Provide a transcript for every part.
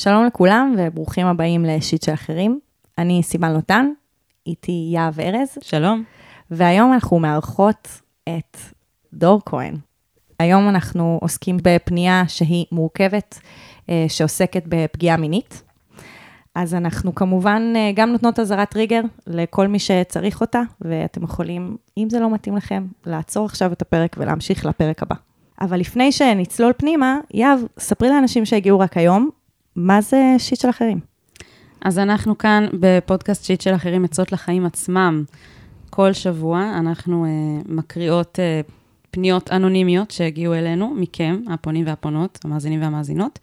שלום לכולם וברוכים הבאים לשיט של אחרים. אני סימן לוטן, איתי יהב ארז, שלום. והיום אנחנו מארחות את דור כהן. היום אנחנו עוסקים בפנייה שהיא מורכבת, אה, שעוסקת בפגיעה מינית. אז אנחנו כמובן אה, גם נותנות אזהרת טריגר לכל מי שצריך אותה, ואתם יכולים, אם זה לא מתאים לכם, לעצור עכשיו את הפרק ולהמשיך לפרק הבא. אבל לפני שנצלול פנימה, יהב, ספרי לאנשים שהגיעו רק היום, מה זה שיט של אחרים? אז אנחנו כאן בפודקאסט שיט של אחרים, עצות לחיים עצמם. כל שבוע אנחנו uh, מקריאות uh, פניות אנונימיות שהגיעו אלינו, מכם, הפונים והפונות, המאזינים והמאזינות,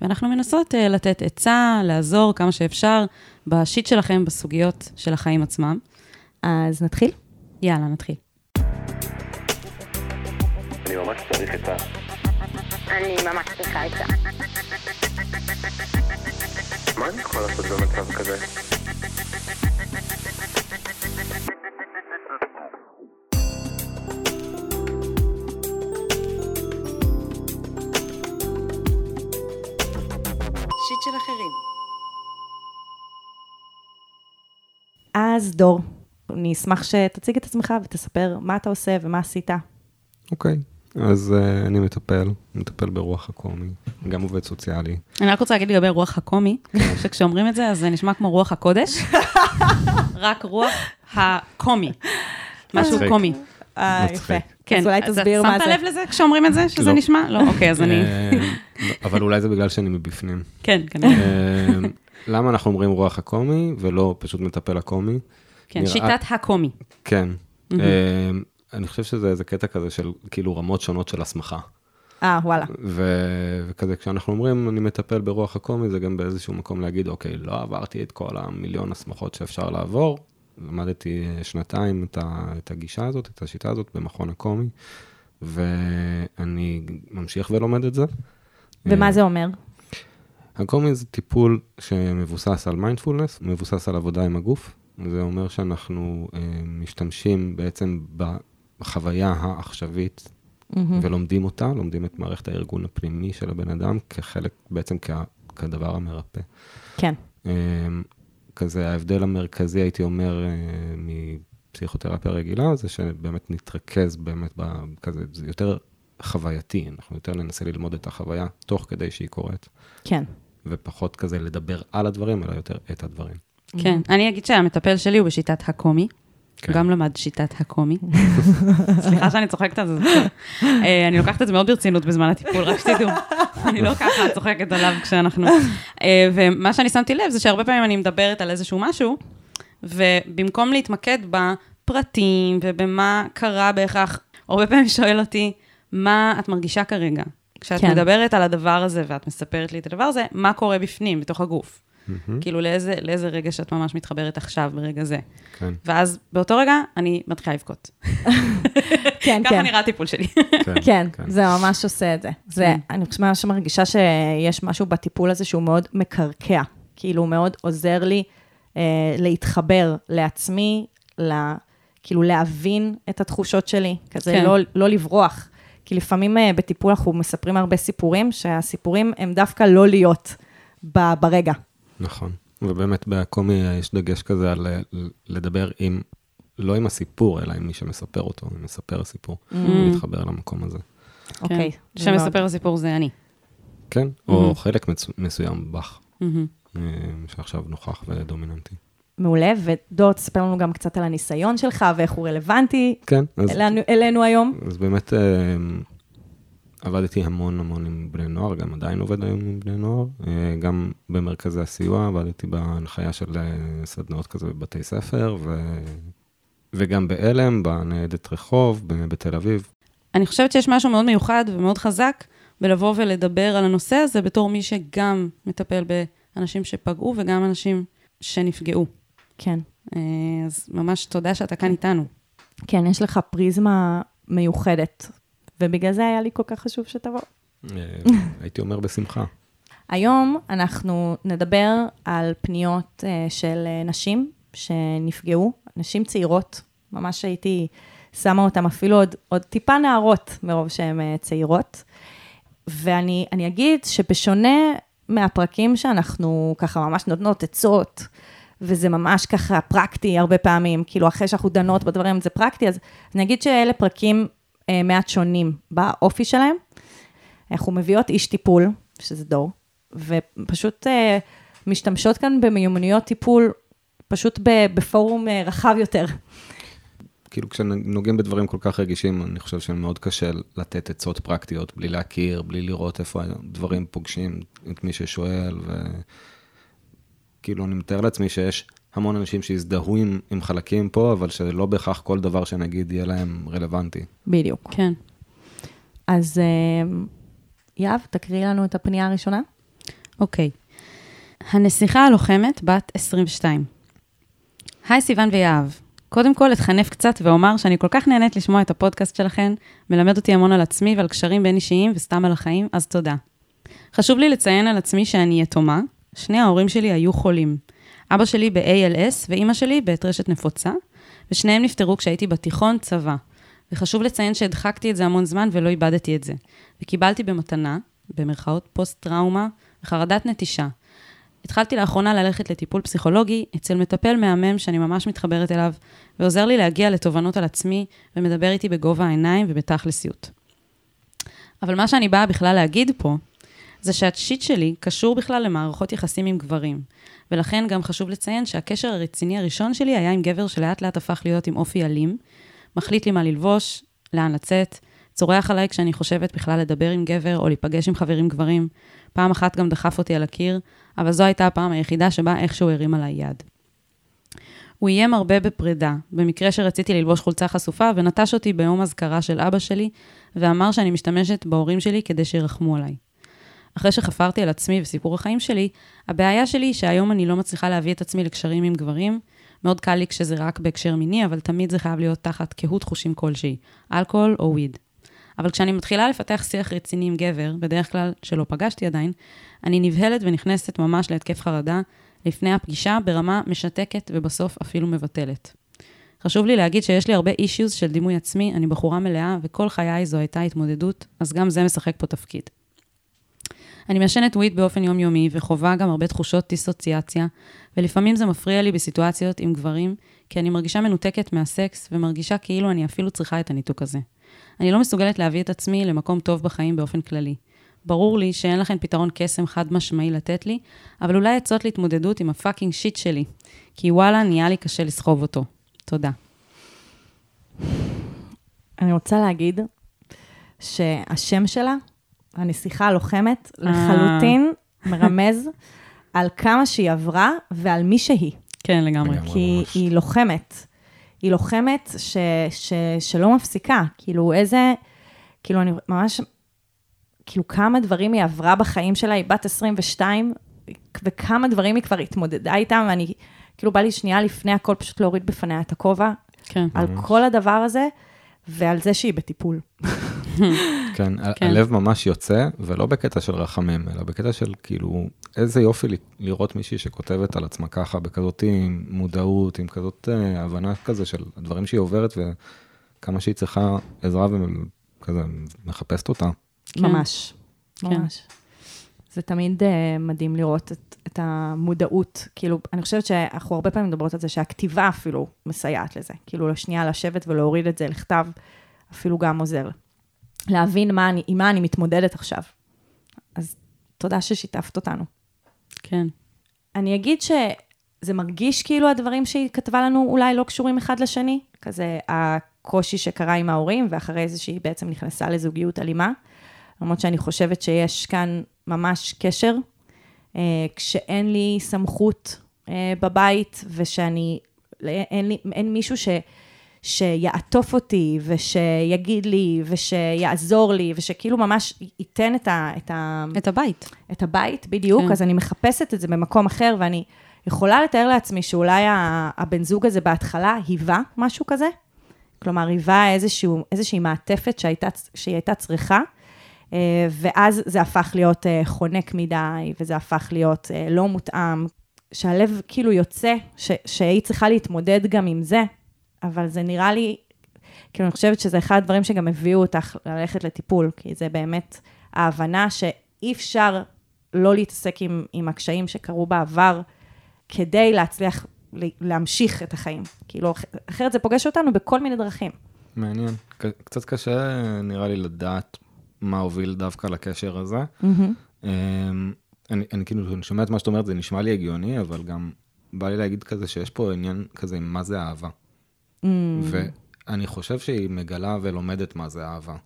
ואנחנו מנסות uh, לתת עצה, לעזור כמה שאפשר בשיט שלכם, בסוגיות של החיים עצמם. אז נתחיל? יאללה, נתחיל. אני ממש צריך עצה. אני ממש צריכה עצה. מה אני יכול לעשות במצב כזה? שיט של אחרים. אז דור, אני אשמח שתציג את עצמך ותספר מה אתה עושה ומה עשית. אוקיי, אז uh, אני מטפל, מטפל ברוח הקומי, גם עובד סוציאלי. אני רק רוצה להגיד לגבי רוח הקומי, שכשאומרים את זה, אז זה נשמע כמו רוח הקודש, רק רוח הקומי, משהו. קומי. אה, מצחיק. כן, אז אולי תסביר מה שמת זה. לב לזה כשאומרים את זה, שזה לא. נשמע? לא, אוקיי, אז אני... אה, לא, אבל אולי זה בגלל שאני מבפנים. כן, כנראה. אה, למה אנחנו אומרים רוח הקומי ולא פשוט מטפל הקומי? כן, שיטת הקומי. כן. אה, אני חושב שזה איזה קטע כזה של כאילו רמות שונות של הסמכה. אה, וואלה. ו- וכזה כשאנחנו אומרים אני מטפל ברוח הקומי זה גם באיזשהו מקום להגיד אוקיי לא עברתי את כל המיליון הסמכות שאפשר לעבור. למדתי שנתיים את, ה- את הגישה הזאת, את השיטה הזאת במכון הקומי, ואני ממשיך ולומד את זה. ומה זה אומר? הקומי זה טיפול שמבוסס על מיינדפולנס, מבוסס על עבודה עם הגוף. זה אומר שאנחנו אה, משתמשים בעצם בחוויה העכשווית ולומדים אותה, לומדים את מערכת הארגון הפנימי של הבן אדם כחלק, בעצם כ, כדבר המרפא. כן. אה, כזה ההבדל המרכזי, הייתי אומר, אה, מפסיכותרפיה רגילה, זה שבאמת נתרכז באמת בכזה, זה יותר חווייתי, אנחנו יותר ננסה ללמוד את החוויה תוך כדי שהיא קורית. כן. ופחות כזה לדבר על הדברים, אלא יותר את הדברים. כן, אני אגיד שהמטפל שלי הוא בשיטת הקומי. כן. גם למד שיטת הקומי. סליחה שאני צוחקת על זה. אה, אני לוקחת את זה מאוד ברצינות בזמן הטיפול, רק שתדעו. אני לא ככה צוחקת עליו כשאנחנו... אה, ומה שאני שמתי לב זה שהרבה פעמים אני מדברת על איזשהו משהו, ובמקום להתמקד בפרטים ובמה קרה בהכרח, הרבה פעמים שואל אותי, מה את מרגישה כרגע? כשאת כן. מדברת על הדבר הזה ואת מספרת לי את הדבר הזה, מה קורה בפנים, בתוך הגוף? כאילו, לאיזה, לאיזה רגע שאת ממש מתחברת עכשיו, ברגע זה. כן, ואז באותו רגע אני מתחילה לבכות. כן, ככה כן. נראה הטיפול שלי. כן, זה ממש עושה את זה. זה, כן. אני ממש מרגישה שיש משהו בטיפול הזה שהוא מאוד מקרקע. כאילו, הוא מאוד עוזר לי אה, להתחבר לעצמי, ל, כאילו להבין את התחושות שלי, כזה כן. לא, לא לברוח. כי לפעמים אה, בטיפול אנחנו מספרים הרבה סיפורים, שהסיפורים הם דווקא לא להיות ב, ברגע. נכון. ובאמת בהקומי יש דגש כזה על אה, לדבר עם, לא עם הסיפור, אלא עם מי שמספר אותו, עם מספר הסיפור, להתחבר למקום הזה. אוקיי. זה מאוד- שמספר הסיפור זה אני. כן, או חלק מסוים בך, מהמם. אה, שעכשיו נוכח ודומיננטי. מעולה, ודור, תספר לנו גם קצת על הניסיון שלך ואיך הוא רלוונטי כן, אז אלינו, אלינו היום. אז באמת אה, עבדתי המון המון עם בני נוער, גם עדיין עובד היום עם בני נוער. אה, גם במרכזי הסיוע, עבדתי בהנחיה של אה, סדנאות כזה בבתי ספר, ו... וגם בעלם, בניידת רחוב, ב- בתל אביב. אני חושבת שיש משהו מאוד מיוחד ומאוד חזק בלבוא ולדבר על הנושא הזה בתור מי שגם מטפל באנשים שפגעו וגם אנשים שנפגעו. כן. אה, אז ממש תודה שאתה כאן איתנו. כן, יש לך פריזמה מיוחדת, ובגלל זה היה לי כל כך חשוב שתבוא. אה, הייתי אומר בשמחה. היום אנחנו נדבר על פניות אה, של אה, נשים שנפגעו, נשים צעירות, ממש הייתי שמה אותן אפילו עוד, עוד טיפה נערות מרוב שהן צעירות. ואני אני אגיד שבשונה מהפרקים שאנחנו ככה ממש נותנות עצות, וזה ממש ככה פרקטי הרבה פעמים, כאילו אחרי שאנחנו דנות בדברים זה פרקטי, אז אני אגיד שאלה פרקים מעט שונים באופי שלהם. אנחנו מביאות איש טיפול, שזה דור, ופשוט אה, משתמשות כאן במיומנויות טיפול, פשוט בפורום אה, רחב יותר. כאילו כשנוגעים בדברים כל כך רגישים, אני חושב שמאוד קשה לתת עצות פרקטיות בלי להכיר, בלי לראות איפה הדברים פוגשים את מי ששואל, וכאילו אני מתאר לעצמי שיש המון אנשים שהזדהו עם, עם חלקים פה, אבל שלא בהכרח כל דבר שנגיד יהיה להם רלוונטי. בדיוק. כן. אז אה, יהב, תקריאי לנו את הפנייה הראשונה. אוקיי. הנסיכה הלוחמת, בת 22. היי סיוון ויהב. קודם כל, אתחנף קצת ואומר שאני כל כך נהנית לשמוע את הפודקאסט שלכן, מלמד אותי המון על עצמי ועל קשרים בין אישיים וסתם על החיים, אז תודה. חשוב לי לציין על עצמי שאני יתומה. שני ההורים שלי היו חולים. אבא שלי ב-ALS ואימא שלי בטרשת נפוצה, ושניהם נפטרו כשהייתי בתיכון צבא. וחשוב לציין שהדחקתי את זה המון זמן ולא איבדתי את זה. וקיבלתי במתנה, במרכאות, פוסט-טראומה וחרדת נטישה. התחלתי לאחרונה ללכת לטיפול פסיכולוגי אצל מטפל מהמם שאני ממש מתחברת אליו, ועוזר לי להגיע לתובנות על עצמי, ומדבר איתי בגובה העיניים ובתכלסיות. אבל מה שאני באה בכלל להגיד פה, זה שהשיט שלי קשור בכלל למערכות יחסים עם גברים. ולכן גם חשוב לציין שהקשר הרציני הראשון שלי היה עם גבר שלאט לאט הפך להיות עם אופי אלים, מחליט לי מה ללבוש, לאן לצאת, צורח עליי כשאני חושבת בכלל לדבר עם גבר או להיפגש עם חברים גברים. פעם אחת גם דחף אותי על הקיר, אבל זו הייתה הפעם היחידה שבה איכשהו הרים עליי יד. הוא איים הרבה בפרידה, במקרה שרציתי ללבוש חולצה חשופה, ונטש אותי ביום אזכרה של אבא שלי, ואמר שאני משתמשת בהורים שלי כדי שירחמו עליי. אחרי שחפרתי על עצמי וסיפור החיים שלי, הבעיה שלי היא שהיום אני לא מצליחה להביא את עצמי לקשרים עם גברים. מאוד קל לי כשזה רק בהקשר מיני, אבל תמיד זה חייב להיות תחת קהות חושים כלשהי, אלכוהול או וויד. אבל כשאני מתחילה לפתח שיח רציני עם גבר, בדרך כלל שלא פגשתי עדיין, אני נבהלת ונכנסת ממש להתקף חרדה לפני הפגישה ברמה משתקת ובסוף אפילו מבטלת. חשוב לי להגיד שיש לי הרבה אישיוז של דימוי עצמי, אני בחורה מלאה וכל חיי זו הייתה התמודדות, אז גם זה משחק פה תפקיד. אני מעשנת וויד באופן יומיומי וחווה גם הרבה תחושות דיסוציאציה, ולפעמים זה מפריע לי בסיטואציות עם גברים, כי אני מרגישה מנותקת מהסקס ומרגישה כאילו אני אפילו צריכה את הניתוק הזה. אני לא מסוגלת להביא את עצמי למקום טוב בחיים באופן כללי. ברור לי שאין לכם פתרון קסם חד משמעי לתת לי, אבל אולי עצות להתמודדות עם הפאקינג שיט שלי, כי וואלה, נהיה לי קשה לסחוב אותו. תודה. אני רוצה להגיד שהשם שלה, הנסיכה הלוחמת, אה. לחלוטין מרמז על כמה שהיא עברה ועל מי שהיא. כן, לגמרי. לגמרי. כי ממש. היא לוחמת. היא לוחמת ש, ש, שלא מפסיקה. כאילו, איזה... כאילו, אני ממש... כאילו, כמה דברים היא עברה בחיים שלה, היא בת 22, וכמה דברים היא כבר התמודדה איתם, ואני... כאילו, בא לי שנייה לפני הכל פשוט להוריד בפניה את הכובע, כן. על כל הדבר הזה, ועל זה שהיא בטיפול. כן, כן. הלב ממש יוצא, ולא בקטע של רחמים, אלא בקטע של כאילו, איזה יופי ל- לראות מישהי שכותבת על עצמה ככה, בכזאת מודעות, עם כזאת אה, הבנה כזה של הדברים שהיא עוברת, וכמה שהיא צריכה עזרה וכזה מחפשת אותה. כן. ממש, כן. ממש. זה תמיד uh, מדהים לראות את, את המודעות. כאילו, אני חושבת שאנחנו הרבה פעמים מדברות על זה שהכתיבה אפילו מסייעת לזה. כאילו, לשנייה לשבת ולהוריד את זה לכתב, אפילו גם עוזר. להבין מה אני, עם מה אני מתמודדת עכשיו. אז תודה ששיתפת אותנו. כן. אני אגיד שזה מרגיש כאילו הדברים שהיא כתבה לנו אולי לא קשורים אחד לשני, כזה הקושי שקרה עם ההורים, ואחרי זה שהיא בעצם נכנסה לזוגיות אלימה. למרות שאני חושבת שיש כאן ממש קשר, אה, כשאין לי סמכות אה, בבית, ושאני, אין, לי, אין מישהו ש, שיעטוף אותי, ושיגיד לי, ושיעזור לי, ושכאילו ממש ייתן את, ה, את, ה, את הבית. את הבית, בדיוק, כן. אז אני מחפשת את זה במקום אחר, ואני יכולה לתאר לעצמי שאולי הבן זוג הזה בהתחלה היווה משהו כזה, כלומר, היווה איזשהו, איזושהי מעטפת שהייתה, שהיא הייתה צריכה, אה, ואז זה הפך להיות אה, חונק מדי, וזה הפך להיות אה, לא מותאם, שהלב כאילו יוצא, ש, שהיא צריכה להתמודד גם עם זה, אבל זה נראה לי, כאילו, אני חושבת שזה אחד הדברים שגם הביאו אותך ללכת לטיפול, כי זה באמת ההבנה שאי אפשר לא להתעסק עם, עם הקשיים שקרו בעבר, כדי להצליח להמשיך את החיים. כאילו, אח- אחרת זה פוגש אותנו בכל מיני דרכים. מעניין. קצת קשה, נראה לי, לדעת מה הוביל דווקא לקשר הזה. אמ, אני, אני כאילו, אני שומע את מה שאת אומרת, זה נשמע לי הגיוני, אבל גם בא לי להגיד כזה שיש פה עניין כזה עם מה זה אהבה. Mm. ואני חושב שהיא מגלה ולומדת מה זה אהבה.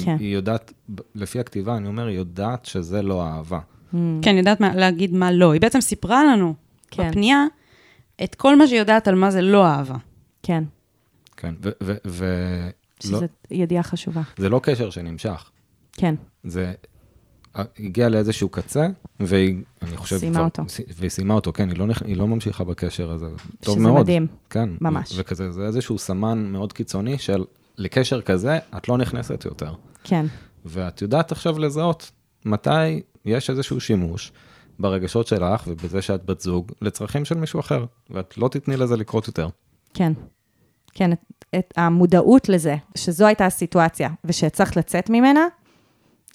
כן. היא יודעת, לפי הכתיבה, אני אומר, היא יודעת שזה לא אהבה. כן, יודעת מה, להגיד מה לא. היא בעצם סיפרה לנו כן. בפנייה את כל מה שהיא יודעת על מה זה לא אהבה. כן, כן, ו... ו, ו לא, שזו ידיעה חשובה. זה לא קשר שנמשך. כן, זה הגיע לאיזשהו קצה, והיא, אני חושב... סיימה כבר- אותו. והיא סיימה אותו, כן, היא לא, היא לא ממשיכה בקשר הזה. טוב שזה מאוד. מדהים. כן. ממש. וכזה, זה איזשהו סמן מאוד קיצוני של לקשר כזה, את לא נכנסת יותר. כן, ואת יודעת עכשיו לזהות מתי יש איזשהו שימוש ברגשות שלך ובזה שאת בת זוג לצרכים של מישהו אחר, ואת לא תתני לזה לקרות יותר. כן. כן, את, את המודעות לזה, שזו הייתה הסיטואציה, ושהצלחת לצאת ממנה,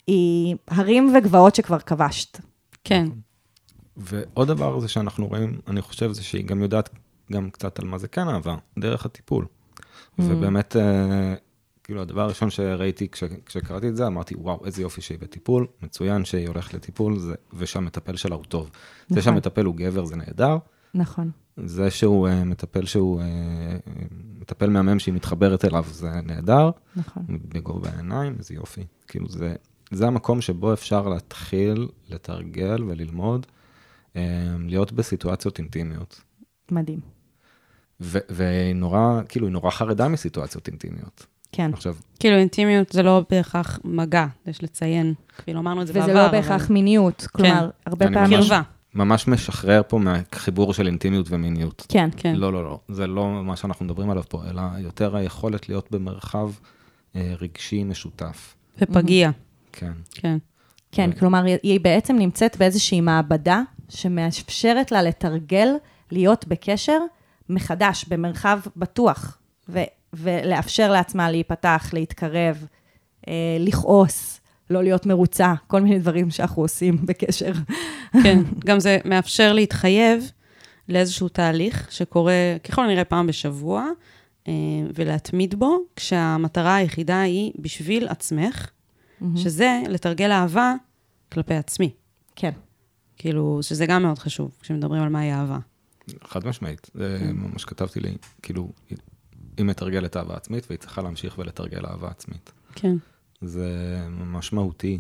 היא הרים וגבעות שכבר כבשת. כן. ועוד דבר זה שאנחנו רואים, אני חושב, זה שהיא גם יודעת גם קצת על מה זה כן אהבה, דרך הטיפול. ובאמת, אה, כאילו, הדבר הראשון שראיתי כש, כשקראתי את זה, אמרתי, וואו, איזה יופי שהיא בטיפול, מצוין שהיא הולכת לטיפול, זה, ושהמטפל שלה הוא טוב. זה נכון. שהמטפל הוא גבר זה נהדר, נכון. זה שהוא uh, מטפל שהוא uh, מטפל מהמם שהיא מתחברת אליו, זה נהדר. נכון. בגובה העיניים, איזה יופי. כאילו זה, זה המקום שבו אפשר להתחיל לתרגל וללמוד, um, להיות בסיטואציות אינטימיות. מדהים. ו- והיא נורא, כאילו, היא נורא חרדה מסיטואציות אינטימיות. כן. עכשיו, כאילו אינטימיות זה לא בהכרח מגע, יש לציין. כאילו אמרנו את זה בעבר. וזה לא אבל- בהכרח מיניות. כלומר, הרבה אני פעמים... ממש- קרבה. ממש משחרר פה מהחיבור של אינטימיות ומיניות. כן, כן. לא, לא, לא, זה לא מה שאנחנו מדברים עליו פה, אלא יותר היכולת להיות במרחב אה, רגשי משותף. ופגיע. כן. כן. כן, כלומר, היא- היא בעצם נמצאת באיזושהי מעבדה שמאפשרת לה לתרגל, להיות בקשר מחדש, במרחב בטוח, ו- ולאפשר לעצמה להיפתח, להתקרב, אה, לכעוס, לא להיות מרוצה, כל מיני דברים שאנחנו עושים בקשר. כן, גם זה מאפשר להתחייב לאיזשהו תהליך שקורה ככל הנראה פעם בשבוע, אה, ולהתמיד בו, כשהמטרה היחידה היא בשביל עצמך, שזה לתרגל אהבה כלפי עצמי. כן, כאילו, שזה גם מאוד חשוב, כשמדברים על מהי אהבה. חד משמעית, זה ממש כתבתי לי, כאילו, היא- מתרגלת אהבה עצמית והיא צריכה להמשיך ולתרגל אהבה עצמית. כן. זה ממש מהותי.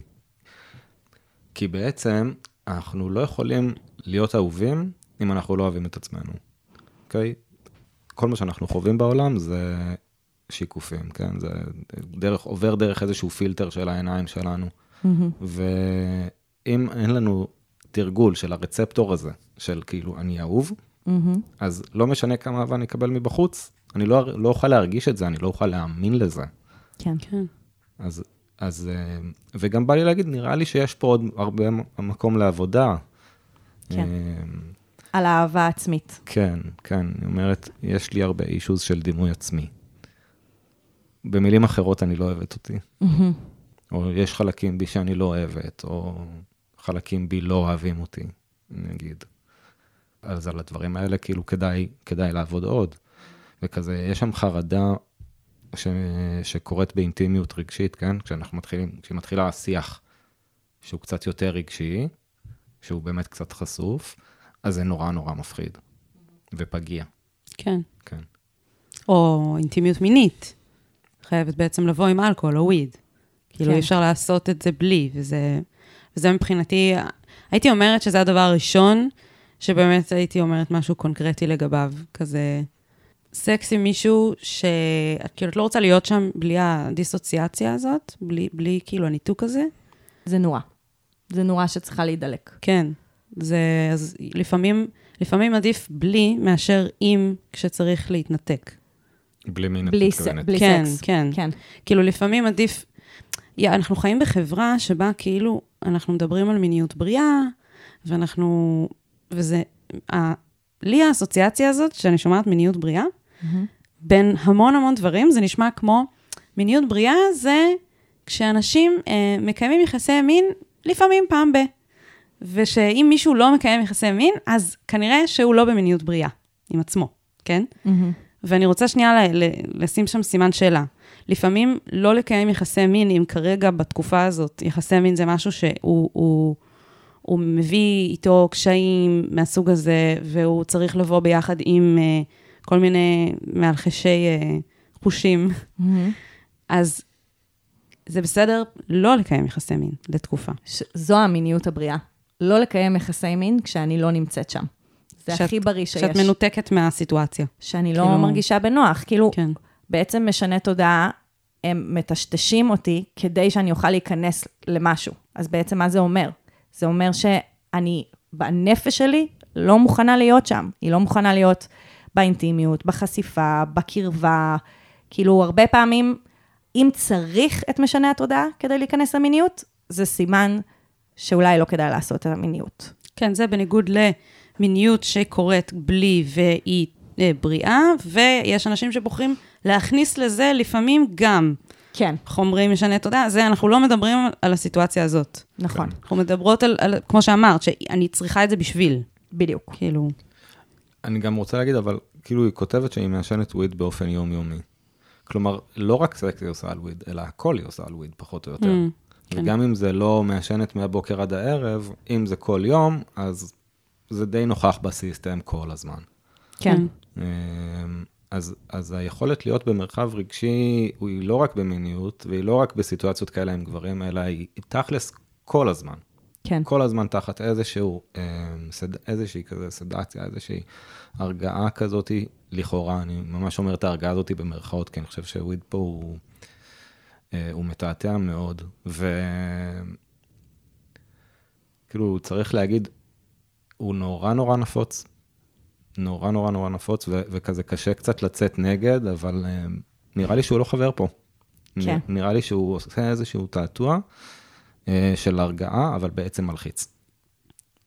כי בעצם אנחנו לא יכולים להיות אהובים אם אנחנו לא אוהבים את עצמנו, אוקיי? כל מה שאנחנו חווים בעולם זה שיקופים, כן? זה דרך, עובר דרך איזשהו פילטר של העיניים שלנו. ואם אין לנו תרגול של הרצפטור הזה, של כאילו, אני אהוב, אז לא משנה כמה אהבה אני אקבל מבחוץ, אני לא, לא אוכל להרגיש את זה, אני לא אוכל להאמין לזה. כן. כן. אז, אז, אה, וגם בא לי להגיד, נראה לי שיש פה עוד הרבה מקום לעבודה. כן. אה, על האהבה העצמית. כן, כן, היא אומרת, יש לי הרבה אישוז של דימוי עצמי. במילים אחרות, אני לא אוהבת אותי. או יש חלקים בי שאני לא אוהבת, או חלקים בי לא אוהבים אותי, נגיד. אז על הדברים האלה, כאילו, כדאי, כדאי לעבוד עוד. וכזה, יש שם חרדה ש... שקורית באינטימיות רגשית, כן? כשאנחנו מתחילים, כשמתחילה השיח שהוא קצת יותר רגשי, שהוא באמת קצת חשוף, אז זה נורא נורא מפחיד. ופגיע, כן. כן. או אינטימיות מינית. חייבת בעצם לבוא עם אלכוהול או וויד. כאילו, כן. אי אפשר לעשות את זה בלי, וזה, וזה מבחינתי, הייתי אומרת שזה הדבר הראשון, שבאמת הייתי אומרת משהו קונקרטי לגביו, כזה סקס עם מישהו שאת כאילו, את לא רוצה להיות שם בלי הדיסוציאציה הזאת, בלי, בלי כאילו הניתוק הזה. זה נורא. זה נורא שצריכה להידלק. כן, זה, אז לפעמים, לפעמים עדיף בלי מאשר עם כשצריך להתנתק. בלי מין את בלי, ס... מתכוונת. בלי כן, סקס. כן. כן. כאילו, לפעמים עדיף... יא, אנחנו חיים בחברה שבה כאילו אנחנו מדברים על מיניות בריאה, ואנחנו... וזה... ה, לי האסוציאציה הזאת, שאני שומעת מיניות בריאה, בין המון המון דברים, זה נשמע כמו מיניות בריאה זה כשאנשים אה, מקיימים יחסי מין לפעמים פעם ב... ושאם מישהו לא מקיים יחסי מין, אז כנראה שהוא לא במיניות בריאה עם עצמו, כן? ואני רוצה שנייה ל- ל- לשים שם סימן שאלה. לפעמים לא לקיים יחסי מין, אם כרגע בתקופה הזאת יחסי מין זה משהו שהוא הוא, הוא מביא איתו קשיים מהסוג הזה, והוא צריך לבוא ביחד עם uh, כל מיני מאלחשי uh, חושים, אז זה בסדר לא לקיים יחסי מין לתקופה. ש- זו המיניות הבריאה. לא לקיים יחסי מין כשאני לא נמצאת שם. זה שאת- הכי בריא שיש. שאת מנותקת מהסיטואציה. שאני לא כאילו- מרגישה בנוח. כאילו, כן. בעצם משנה תודעה, הם מטשטשים אותי כדי שאני אוכל להיכנס למשהו. אז בעצם מה זה אומר? זה אומר שאני, בנפש שלי, לא מוכנה להיות שם. היא לא מוכנה להיות באינטימיות, בחשיפה, בקרבה. כאילו, הרבה פעמים, אם צריך את משנה התודעה כדי להיכנס למיניות, זה סימן שאולי לא כדאי לעשות את המיניות. כן, זה בניגוד למיניות שקורית בלי והיא אה, בריאה, ויש אנשים שבוחרים להכניס לזה לפעמים גם כן, חומרים משני תודעה. זה, אנחנו לא מדברים על הסיטואציה הזאת. נכון, אנחנו מדברות על, על כמו שאמרת, שאני צריכה את זה בשביל. בדיוק. כאילו, אני גם רוצה להגיד, אבל כאילו היא כותבת שהיא מעשנת וויד באופן יומיומי. כלומר, לא רק סקס היא עושה על וויד, אלא הכל היא עושה על וויד, פחות או יותר. Mm, כן. וגם אם זה לא מעשנת מהבוקר עד הערב, אם זה כל יום, אז זה די נוכח בסיסטם כל הזמן. כן. אמ, אז, אז היכולת להיות במרחב רגשי, היא לא רק במיניות, והיא לא רק בסיטואציות כאלה עם גברים, אלא היא היא תכלס כל הזמן. כן. כל הזמן תחת איזשהו, אמ, איזושהי כזה סדציה, איזושהי הרגעה כזאת, לכאורה, אני ממש אומר את ההרגעה הזאת במרכאות, כי אני חושב שוויד פה הוא, אה, הוא מתעתע מאוד, וכאילו, צריך להגיד, הוא נורא נורא נפוץ, נורא נורא נורא נפוץ, ו- וכזה קשה קצת לצאת נגד, אבל אה, נראה לי שהוא לא חבר פה. כן. נ- נראה לי שהוא עושה איזשהו תעתוע אה, של הרגעה, אבל בעצם מלחיץ.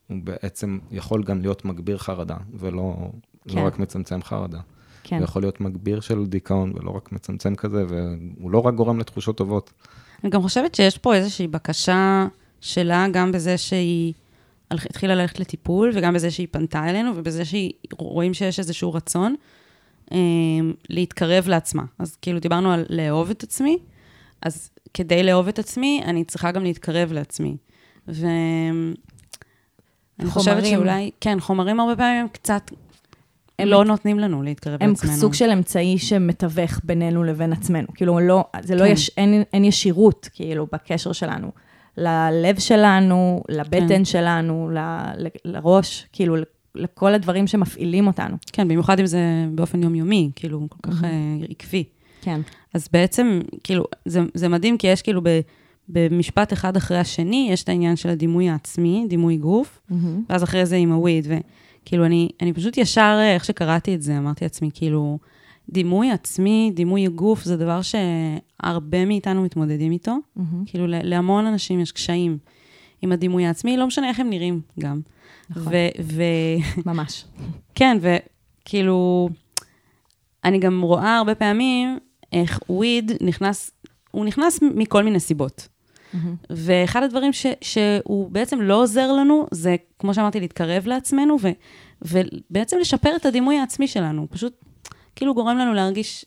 הוא בעצם יכול גם להיות מגביר חרדה, ולא כן. לא רק מצמצם חרדה. כן. הוא יכול להיות מגביר של דיכאון, ולא רק מצמצם כזה, והוא לא רק גורם לתחושות טובות. אני גם חושבת שיש פה איזושהי בקשה שלה, גם בזה שהיא התחילה ללכת לטיפול, וגם בזה שהיא פנתה אלינו, ובזה שרואים שיש איזשהו רצון אה, להתקרב לעצמה. אז כאילו דיברנו על לאהוב את עצמי, אז כדי לאהוב את עצמי, אני צריכה גם להתקרב לעצמי. ואני חושבת חומרים. שאולי, כן, חומרים הרבה פעמים קצת לא נותנים לנו להתקרב הם לעצמנו. סוג של אמצעי שמתווך בינינו לבין עצמנו. כאילו, לא, זה לא כן. יש, אין, אין ישירות, כאילו, בקשר שלנו. ללב שלנו, לבטן כן. שלנו, ל, ל, לראש, כאילו, לכל הדברים שמפעילים אותנו. כן, במיוחד אם זה באופן יומיומי, כאילו, כל כך אה, עקבי. כן. אז בעצם, כאילו, זה, זה מדהים, כי יש כאילו ב, במשפט אחד אחרי השני, יש את העניין של הדימוי העצמי, דימוי גוף, ואז אחרי זה עם הוויד, וכאילו, אני, אני פשוט ישר, אה, איך שקראתי את זה, אמרתי לעצמי, כאילו, דימוי עצמי, דימוי גוף, זה דבר שהרבה מאיתנו מתמודדים איתו. כאילו, ל- להמון אנשים יש קשיים עם הדימוי העצמי, לא משנה איך הם נראים גם. נכון. ו- ו- ממש. כן, וכאילו, אני גם רואה הרבה פעמים איך וויד נכנס, הוא נכנס מכל מיני סיבות. ואחד הדברים ש, שהוא בעצם לא עוזר לנו, זה, כמו שאמרתי, להתקרב לעצמנו, ו, ובעצם לשפר את הדימוי העצמי שלנו. פשוט, כאילו גורם לנו להרגיש,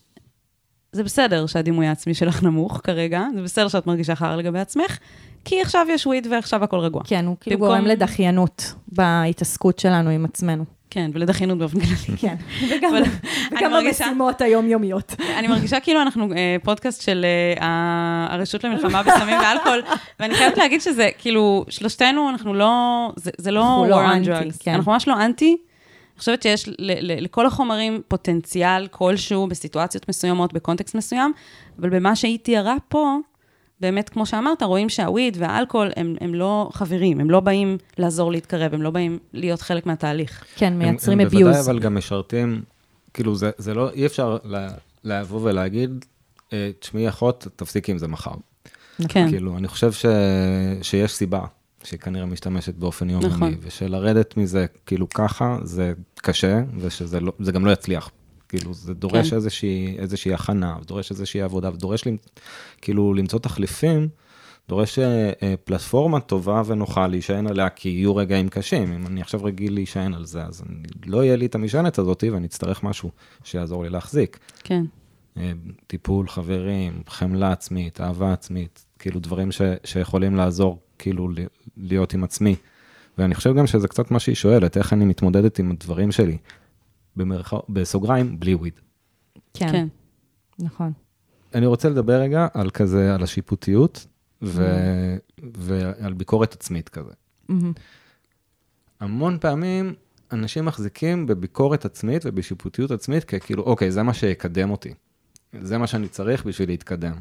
זה בסדר שהדימוי העצמי שלך נמוך כרגע, זה בסדר שאת מרגישה חרא לגבי עצמך, כי עכשיו יש וויד ועכשיו הכל רגוע. כן, הוא כאילו במקום- גורם לדחיינות בהתעסקות שלנו עם עצמנו. כן, ולדחיינות באופן כללי. כן, וגם, וגם מרגישה- במשימות היומיומיות. אני מרגישה כאילו אנחנו אה, פודקאסט של אה, הרשות למלחמה בסמים ואלכוהול, ואני חייבת להגיד שזה, כאילו, שלושתנו, אנחנו לא, זה, זה לא אנחנו לא war on אנטי, drugs. כן. אנחנו ממש לא אנטי. אני חושבת שיש ל- ל- לכל החומרים פוטנציאל כלשהו בסיטואציות מסוימות, בקונטקסט מסוים, אבל במה שהיא תיארה פה, באמת, כמו שאמרת, רואים שהוויד והאלכוהול הם, הם לא חברים, הם לא באים לעזור להתקרב, הם לא באים להיות חלק מהתהליך. כן, מייצרים הם, הם בוודאי. אבל גם משרתים, כאילו זה, זה לא, אי אפשר לה, לבוא ולהגיד, אה, תשמעי אחות, תפסיקי עם זה מחר. כן. כאילו, אני חושב ש, שיש סיבה שהיא כנראה משתמשת באופן יומיומי, נכון. ושלרדת מזה כאילו ככה, זה קשה, ושזה לא, זה גם לא יצליח. כאילו, זה דורש כן. איזושהי, איזושהי הכנה, ודורש איזושהי עבודה, ודורש כאילו למצוא תחליפים, דורש אה, אה, פלטפורמה טובה ונוחה להישען עליה, כי יהיו רגעים קשים. אם אני עכשיו רגיל להישען על זה, אז אני, לא יהיה לי את המשענת הזאת, ואני אצטרך משהו שיעזור לי להחזיק. כן. אה, טיפול, חברים, חמלה עצמית, אהבה עצמית, כאילו דברים ש, שיכולים לעזור, כאילו ל- להיות עם עצמי. ואני חושב גם שזה קצת מה שהיא שואלת, איך אני מתמודדת עם הדברים שלי, במרח... בסוגריים, בלי וויד. כן, כן. נכון. אני רוצה לדבר רגע על כזה, על השיפוטיות ו... ועל ביקורת עצמית כזה. מהמם. המון פעמים אנשים מחזיקים בביקורת עצמית ובשיפוטיות עצמית ככאילו, אוקיי, זה מה שיקדם אותי. זה מה שאני צריך בשביל להתקדם.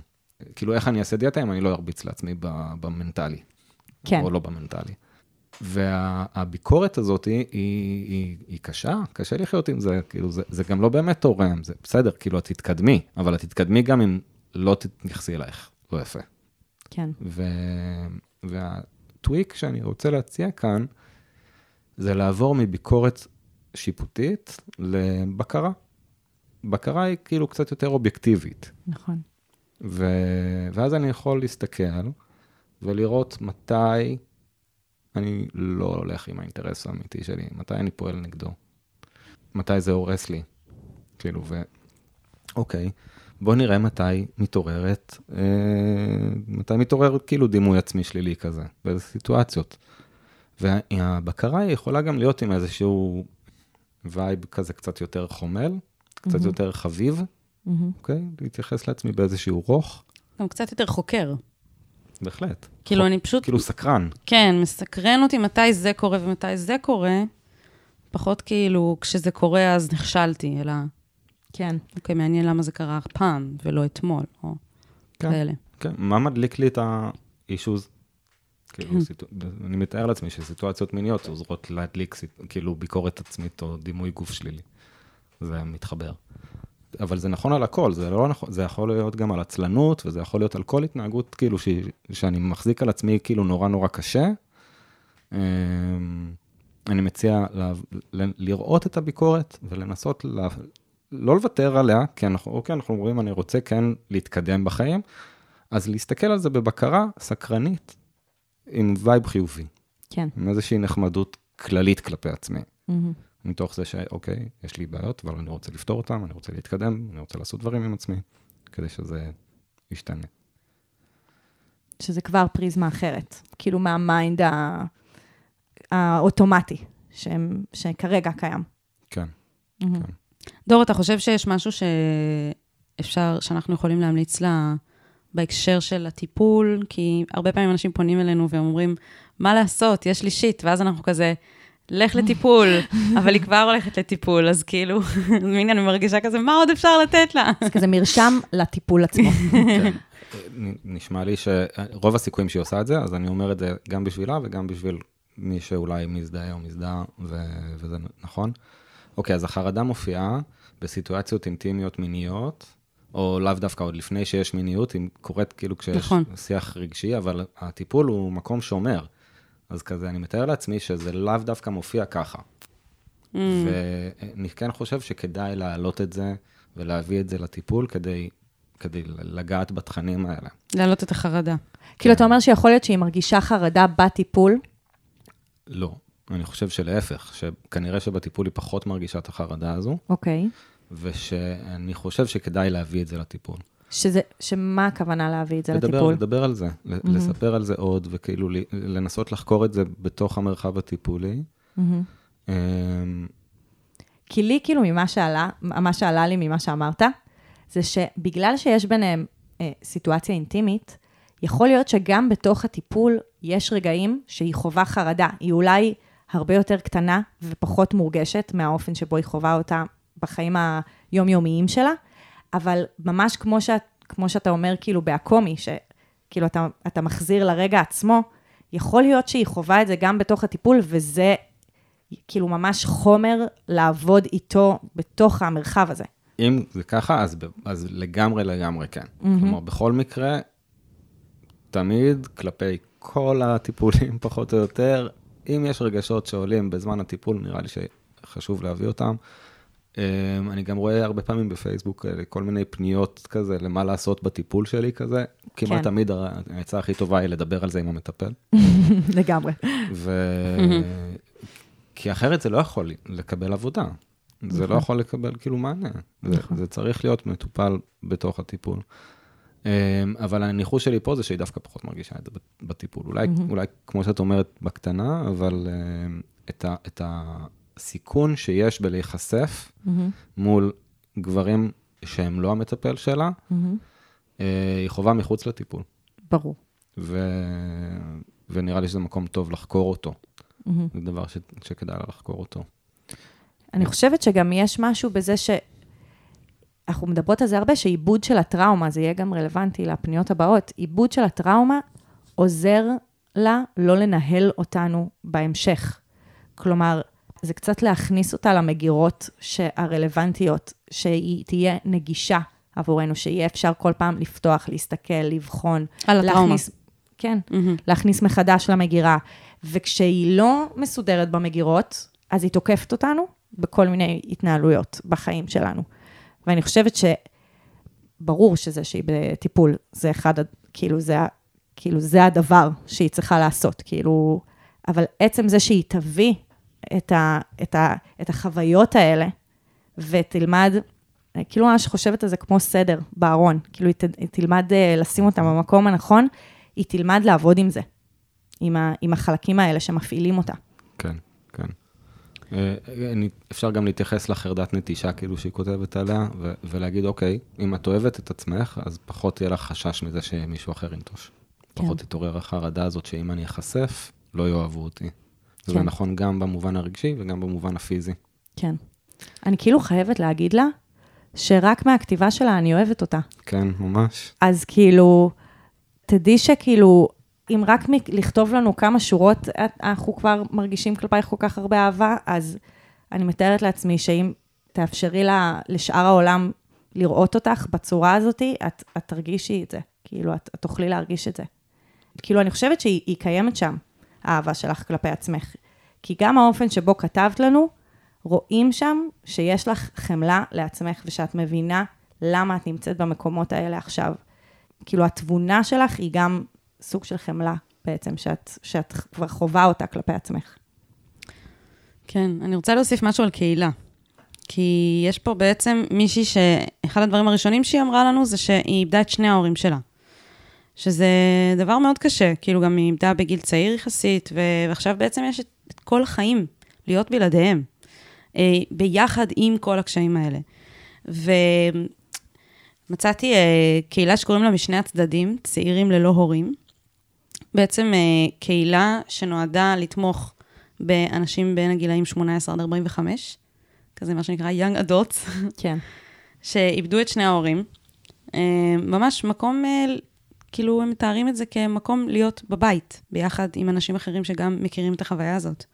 כאילו, איך אני אעשה דיאטה אם אני לא ארביץ לעצמי ב- במנטלי. כן. או לא במנטלי. והביקורת הזאת היא, היא, היא, היא קשה, קשה לחיות עם זה, כאילו, זה, זה גם לא באמת תורם, זה בסדר, כאילו, את תתקדמי, אבל את תתקדמי גם אם לא תתייחסי אלייך, לא יפה. כן. ו... והטוויק שאני רוצה להציע כאן, זה לעבור מביקורת שיפוטית לבקרה. בקרה היא כאילו קצת יותר אובייקטיבית, נכון. ו... ואז אני יכול להסתכל ולראות מתי אני לא הולך עם האינטרס האמיתי שלי, מתי אני פועל נגדו, מתי זה הורס לי. כאילו, ו... אוקיי, בוא נראה מתי מתעוררת, אה, מתי מתעורר כאילו דימוי עצמי שלילי כזה, באיזה סיטואציות. והבקרה היא יכולה גם להיות עם איזשהו vibe כזה קצת יותר חומל, קצת מהמם. יותר חביב, מהמם. אוקיי? להתייחס לעצמי באיזשהו רוך, גם קצת יותר חוקר. בהחלט. כאילו, אני פשוט, כאילו סקרן. כן, מסקרן אותי מתי זה קורה ומתי זה קורה, פחות כאילו, כשזה קורה אז נכשלתי, אלא, כן. אוקיי, מעניין למה זה קרה פעם ולא אתמול, או כן. כאלה. כן, מה מדליק לי את ה-issues? כן. כאילו, סיטו... אני מתאר לעצמי שסיטואציות מיניות עוזרות להדליק. כאילו ביקורת עצמית או דימוי גוף שלילי. זה מתחבר. אבל זה נכון על הכל, זה לא נכון, זה יכול להיות גם על עצלנות, וזה יכול להיות על כל התנהגות, כאילו, ש... שאני מחזיק על עצמי כאילו נורא נורא קשה. אמ, אני מציע לה... ל- לראות את הביקורת ולנסות לה... לא לוותר עליה, כי אנחנו, אוקיי, אנחנו אומרים, אני רוצה כן להתקדם בחיים, אז להסתכל על זה בבקרה סקרנית, עם vibe חיובי, כן. עם איזושהי נחמדות כללית כלפי עצמי. מהמם. מתוך זה שאוקיי, יש לי בעיות, אבל אני רוצה לפתור אותן, אני רוצה להתקדם, אני רוצה לעשות דברים עם עצמי, כדי שזה ישתנה. שזה כבר פריזמה אחרת, כאילו מה mind ה- האוטומטי, שהם- שכרגע קיים. כן. מהמם. דור, אתה חושב שיש משהו שאפשר, שאנחנו יכולים להמליץ לה בהקשר של הטיפול? כי הרבה פעמים אנשים פונים אלינו והם אומרים, מה לעשות, יש לי שיט, ואז אנחנו כזה, לך לטיפול, אבל היא כבר הולכת לטיפול, אז כאילו, מין אני מרגישה כזה, מה עוד אפשר לתת לה? זה כזה מרשם לטיפול עצמו. כן. נשמע לי שרוב הסיכויים שהיא עושה את זה, אז אני אומר את זה גם בשבילה וגם בשביל מי שאולי מזדהה או מזדהה, ו- וזה נכון. אוקיי, אז החרדה מופיעה בסיטואציות אינטימיות מיניות, או לאו דווקא עוד לפני שיש מיניות, היא קורית כאילו כשיש נכון. שיח רגשי, אבל הטיפול הוא מקום שומר. אז כזה, אני מתאר לעצמי שזה לאו דווקא מופיע ככה. Mm, ואני כן חושב שכדאי להעלות את זה ולהביא את זה לטיפול כדי, כדי לגעת בתכנים האלה. להעלות את החרדה. כאילו, אתה אומר שיכול להיות שהיא מרגישה חרדה בטיפול, לא, אני חושב שלהפך, שכנראה שבטיפול היא פחות מרגישה את החרדה הזו, אוקיי. ושאני חושב שכדאי להביא את זה לטיפול. שזה, שמה הכוונה להביא את זה לדבר, לטיפול? לדבר על זה, ל- לספר על זה עוד, וכאילו לנסות לחקור את זה בתוך המרחב הטיפולי. מהמם. אמ, כי לי, כאילו, ממה שעלה, מה שעלה לי ממה שאמרת, זה שבגלל שיש ביניהם אה, סיטואציה אינטימית, יכול להיות שגם בתוך הטיפול יש רגעים שהיא חווה חרדה. היא אולי הרבה יותר קטנה ופחות מורגשת מהאופן שבו היא חווה אותה בחיים היומיומיים שלה, אבל ממש כמו, שאת, כמו שאתה אומר, כאילו, בהקומי, שכאילו אתה, אתה מחזיר לרגע עצמו, יכול להיות שהיא חווה את זה גם בתוך הטיפול, וזה כאילו ממש חומר לעבוד איתו בתוך המרחב הזה. אם זה ככה, אז, אז לגמרי לגמרי כן. כלומר, בכל מקרה, תמיד כלפי כל הטיפולים, פחות או יותר, אם יש רגשות שעולים בזמן הטיפול, נראה לי שחשוב להביא אותם. אמ, אני גם רואה הרבה פעמים בפייסבוק כל מיני פניות כזה, למה לעשות בטיפול שלי כזה. כמעט כן. תמיד הר- העצה הכי טובה היא לדבר על זה עם המטפל. לגמרי. ו... כי אחרת זה לא יכול לקבל עבודה. זה לא יכול לקבל כאילו מענה. זה, זה צריך להיות מטופל בתוך הטיפול. אמ, אבל הניחוש שלי פה זה שהיא דווקא פחות מרגישה את זה בטיפול. אולי, אולי כמו שאת אומרת, בקטנה, אבל אמ, את, ה, את הסיכון שיש בלהיחשף מול גברים שהם לא המטפל שלה, אה, היא חובה מחוץ לטיפול. ברור. ו... ונראה לי שזה מקום טוב לחקור אותו. זה דבר ש... שכדאי לה לחקור אותו. אני חושבת שגם יש משהו בזה ש... אנחנו מדברות על זה הרבה, שעיבוד של הטראומה, זה יהיה גם רלוונטי לפניות הבאות, עיבוד של הטראומה עוזר לה לא לנהל אותנו בהמשך. כלומר, זה קצת להכניס אותה למגירות הרלוונטיות, שהיא תהיה נגישה עבורנו, שיהיה אפשר כל פעם לפתוח, להסתכל, לבחון. על הטראומה. כן, להכניס מחדש למגירה. וכשהיא לא מסודרת במגירות, אז היא תוקפת אותנו בכל מיני התנהלויות בחיים שלנו. ואני חושבת שברור שזה שהיא בטיפול, זה אחד, כאילו זה, כאילו זה הדבר שהיא צריכה לעשות, כאילו, אבל עצם זה שהיא תביא את, ה, את, ה, את החוויות האלה, ותלמד, כאילו ממש חושבת על זה כמו סדר בארון, כאילו היא, ת, היא תלמד אה, לשים אותם במקום הנכון, היא תלמד לעבוד עם זה, עם, ה, עם החלקים האלה שמפעילים אותה. כן, כן. אה, אני, אפשר גם להתייחס לחרדת נטישה, כאילו שהיא כותבת עליה, ו- ולהגיד, אוקיי, אם את אוהבת את עצמך, אז פחות יהיה לך חשש מזה שמישהו אחר ינטוש. כן. פחות תתעורר החרדה הזאת שאם אני אחשף, לא יאהבו אותי. זה כן. נכון גם במובן הרגשי וגם במובן הפיזי. כן. אני כאילו חייבת להגיד לה, שרק מהכתיבה שלה אני אוהבת אותה. כן, ממש. אז כאילו, תדעי שכאילו, אם רק מ- לכתוב לנו כמה שורות, את- אנחנו כבר מרגישים כלפייך כל כך הרבה אהבה, אז אני מתארת לעצמי שאם תאפשרי לה, לשאר העולם לראות אותך בצורה הזאת, את, את תרגישי את זה. כאילו, את, את תוכלי להרגיש את זה. כאילו, אני חושבת שהיא היא קיימת שם, האהבה שלך כלפי עצמך. כי גם האופן שבו כתבת לנו, רואים שם שיש לך חמלה לעצמך, ושאת מבינה למה את נמצאת במקומות האלה עכשיו. כאילו, התבונה שלך היא גם סוג של חמלה בעצם, שאת, שאת כבר חווה אותה כלפי עצמך. כן, אני רוצה להוסיף משהו על קהילה. כי יש פה בעצם מישהי שאחד הדברים הראשונים שהיא אמרה לנו זה שהיא איבדה את שני ההורים שלה. שזה דבר מאוד קשה, כאילו גם היא איבדה בגיל צעיר יחסית, ועכשיו בעצם יש את, כל החיים להיות בלעדיהם, אה, ביחד עם כל הקשיים האלה. ומצאתי אה, קהילה שקוראים לה משני הצדדים, צעירים ללא הורים. בעצם אה, קהילה שנועדה לתמוך באנשים בין הגילאים 18 עד 45, כזה מה שנקרא young adults, כן. שאיבדו את שני ההורים. ממש מקום, כאילו הם מתארים את זה כמקום להיות בבית, ביחד עם אנשים אחרים שגם מכירים את החוויה הזאת.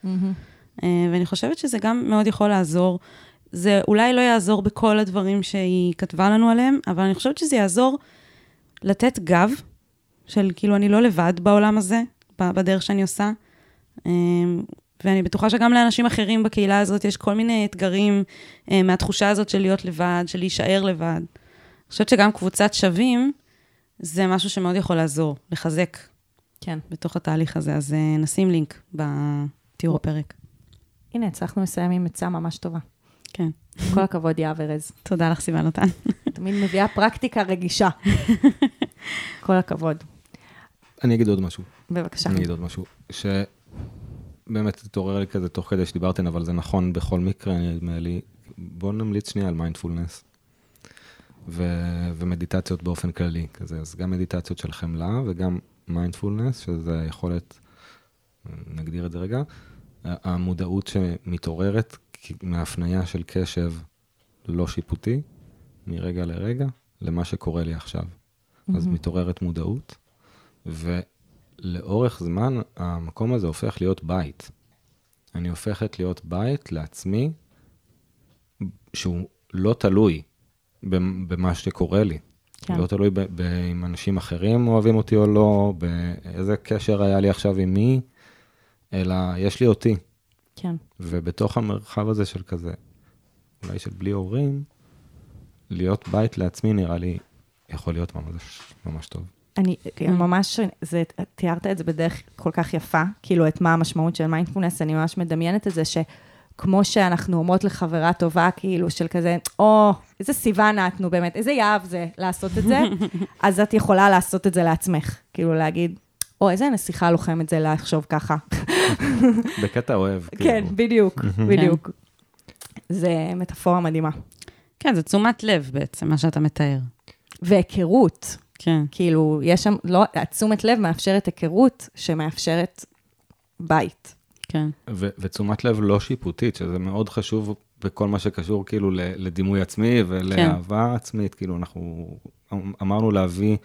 אה, ואני חושבת שזה גם מאוד יכול לעזור. זה אולי לא יעזור בכל הדברים שהיא כתבה לנו עליהם, אבל אני חושבת שזה יעזור לתת גב, של כאילו אני לא לבד בעולם הזה, בדרך שאני עושה. אה, ואני בטוחה שגם לאנשים אחרים בקהילה הזאת יש כל מיני אתגרים אה, מהתחושה הזאת של להיות לבד, של להישאר לבד. אני חושבת שגם קבוצת שווים, זה משהו שמאוד יכול לעזור, לחזק כן. בתוך התהליך הזה. אז אה, נשים לינק בתיאור הפרק. הנה, הצלחנו לסיים עם עצה ממש טובה. כן. כל הכבוד, יהב ארז. תודה לך, סיוון נתן. תמיד מביאה פרקטיקה רגישה. כל הכבוד. אני אגיד עוד משהו. בבקשה. אני אגיד עוד משהו. שבאמת התעורר לי כזה תוך כדי שדיברתן, אבל זה נכון בכל מקרה, נדמה לי. בואו נמליץ שנייה על מיינדפולנס. ו- ומדיטציות באופן כללי, כזה, אז גם מדיטציות של חמלה וגם מיינדפולנס, שזה יכולת, נגדיר את זה רגע, המודעות שמתעוררת מהפניה של קשב לא שיפוטי, מרגע לרגע, למה שקורה לי עכשיו. אז מתעוררת מודעות, ולאורך זמן המקום הזה הופך להיות בית. אני הופכת להיות בית לעצמי, שהוא לא תלוי במה שקורה לי. כן. לא תלוי ב- ב- אם אנשים אחרים אוהבים אותי או לא, באיזה קשר היה לי עכשיו עם מי, אלא יש לי אותי. כן. ובתוך המרחב הזה של כזה, אולי של בלי הורים, להיות בית לעצמי נראה לי יכול להיות ממש, ממש טוב. אני ממש, זה, תיארת את זה בדרך כל כך יפה, כאילו, את מה המשמעות של מיינדפולנס, אני ממש מדמיינת את זה שכמו שאנחנו אומרות לחברה טובה, כאילו, של כזה, או, איזה סיוון את, נו באמת, איזה יהב זה לעשות את זה, אז את יכולה לעשות את זה לעצמך. כאילו, להגיד, או, איזה נסיכה לוחמת זה לחשוב ככה. בקטע אוהב. כן, כאילו. בדיוק, בדיוק. זה מטאפורה מדהימה. כן, זה תשומת לב בעצם, מה שאתה מתאר. והיכרות, כן. כאילו, יש שם, לא, התשומת לב מאפשרת היכרות שמאפשרת בית. כן. ו- ותשומת לב לא שיפוטית, שזה מאוד חשוב בכל מה שקשור כאילו לדימוי עצמי ולאהבה עצמית, כאילו אנחנו אמרנו להביא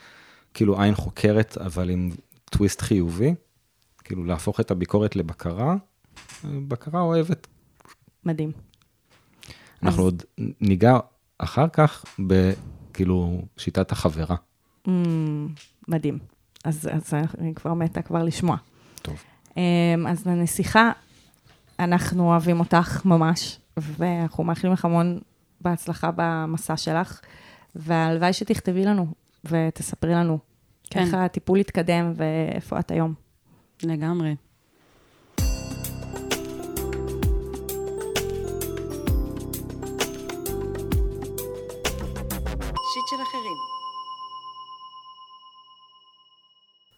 כאילו עין חוקרת, אבל עם טוויסט חיובי, כאילו להפוך את הביקורת לבקרה, בקרה אוהבת. מדהים. אנחנו אז- עוד ניגע אחר כך בכאילו שיטת החברה. Mm, מדהים. אז, אז אני כבר מתה כבר לשמוע. טוב. Um, אז לנסיכה, אנחנו אוהבים אותך ממש, ואנחנו מאחלים לך המון בהצלחה במסע שלך, והלוואי שתכתבי לנו ותספרי לנו כן. איך הטיפול התקדם ואיפה את היום. לגמרי.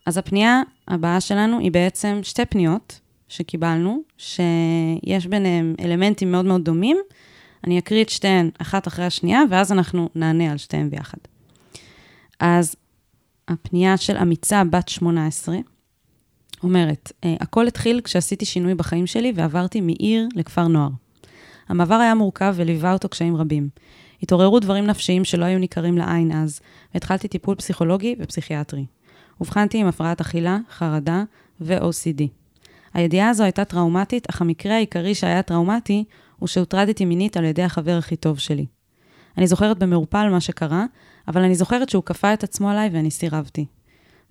אז הפנייה הבאה שלנו היא בעצם שתי פניות שקיבלנו, שיש ביניהם אלמנטים מאוד מאוד דומים. אני אקריא את שתיהן אחת אחרי השנייה, ואז אנחנו נענה על שתיהן ביחד. אז הפנייה של אמיצה, בת 18, אומרת, "אה, הכל התחיל כשעשיתי שינוי בחיים שלי ועברתי מעיר לכפר נוער. המעבר היה מורכב וליווה אותו קשיים רבים. התעוררו דברים נפשיים שלא היו ניכרים לעין אז, והתחלתי טיפול פסיכולוגי ופסיכיאטרי. אובחנתי עם הפרעת אכילה, חרדה ו-OCD. הידיעה הזו הייתה טראומטית, אך המקרה העיקרי שהיה טראומטי הוא שהוטרדתי מינית על ידי החבר הכי טוב שלי. אני זוכרת במעורפל מה שקרה, אבל אני זוכרת שהוא כפה את עצמו עליי ואני סירבתי.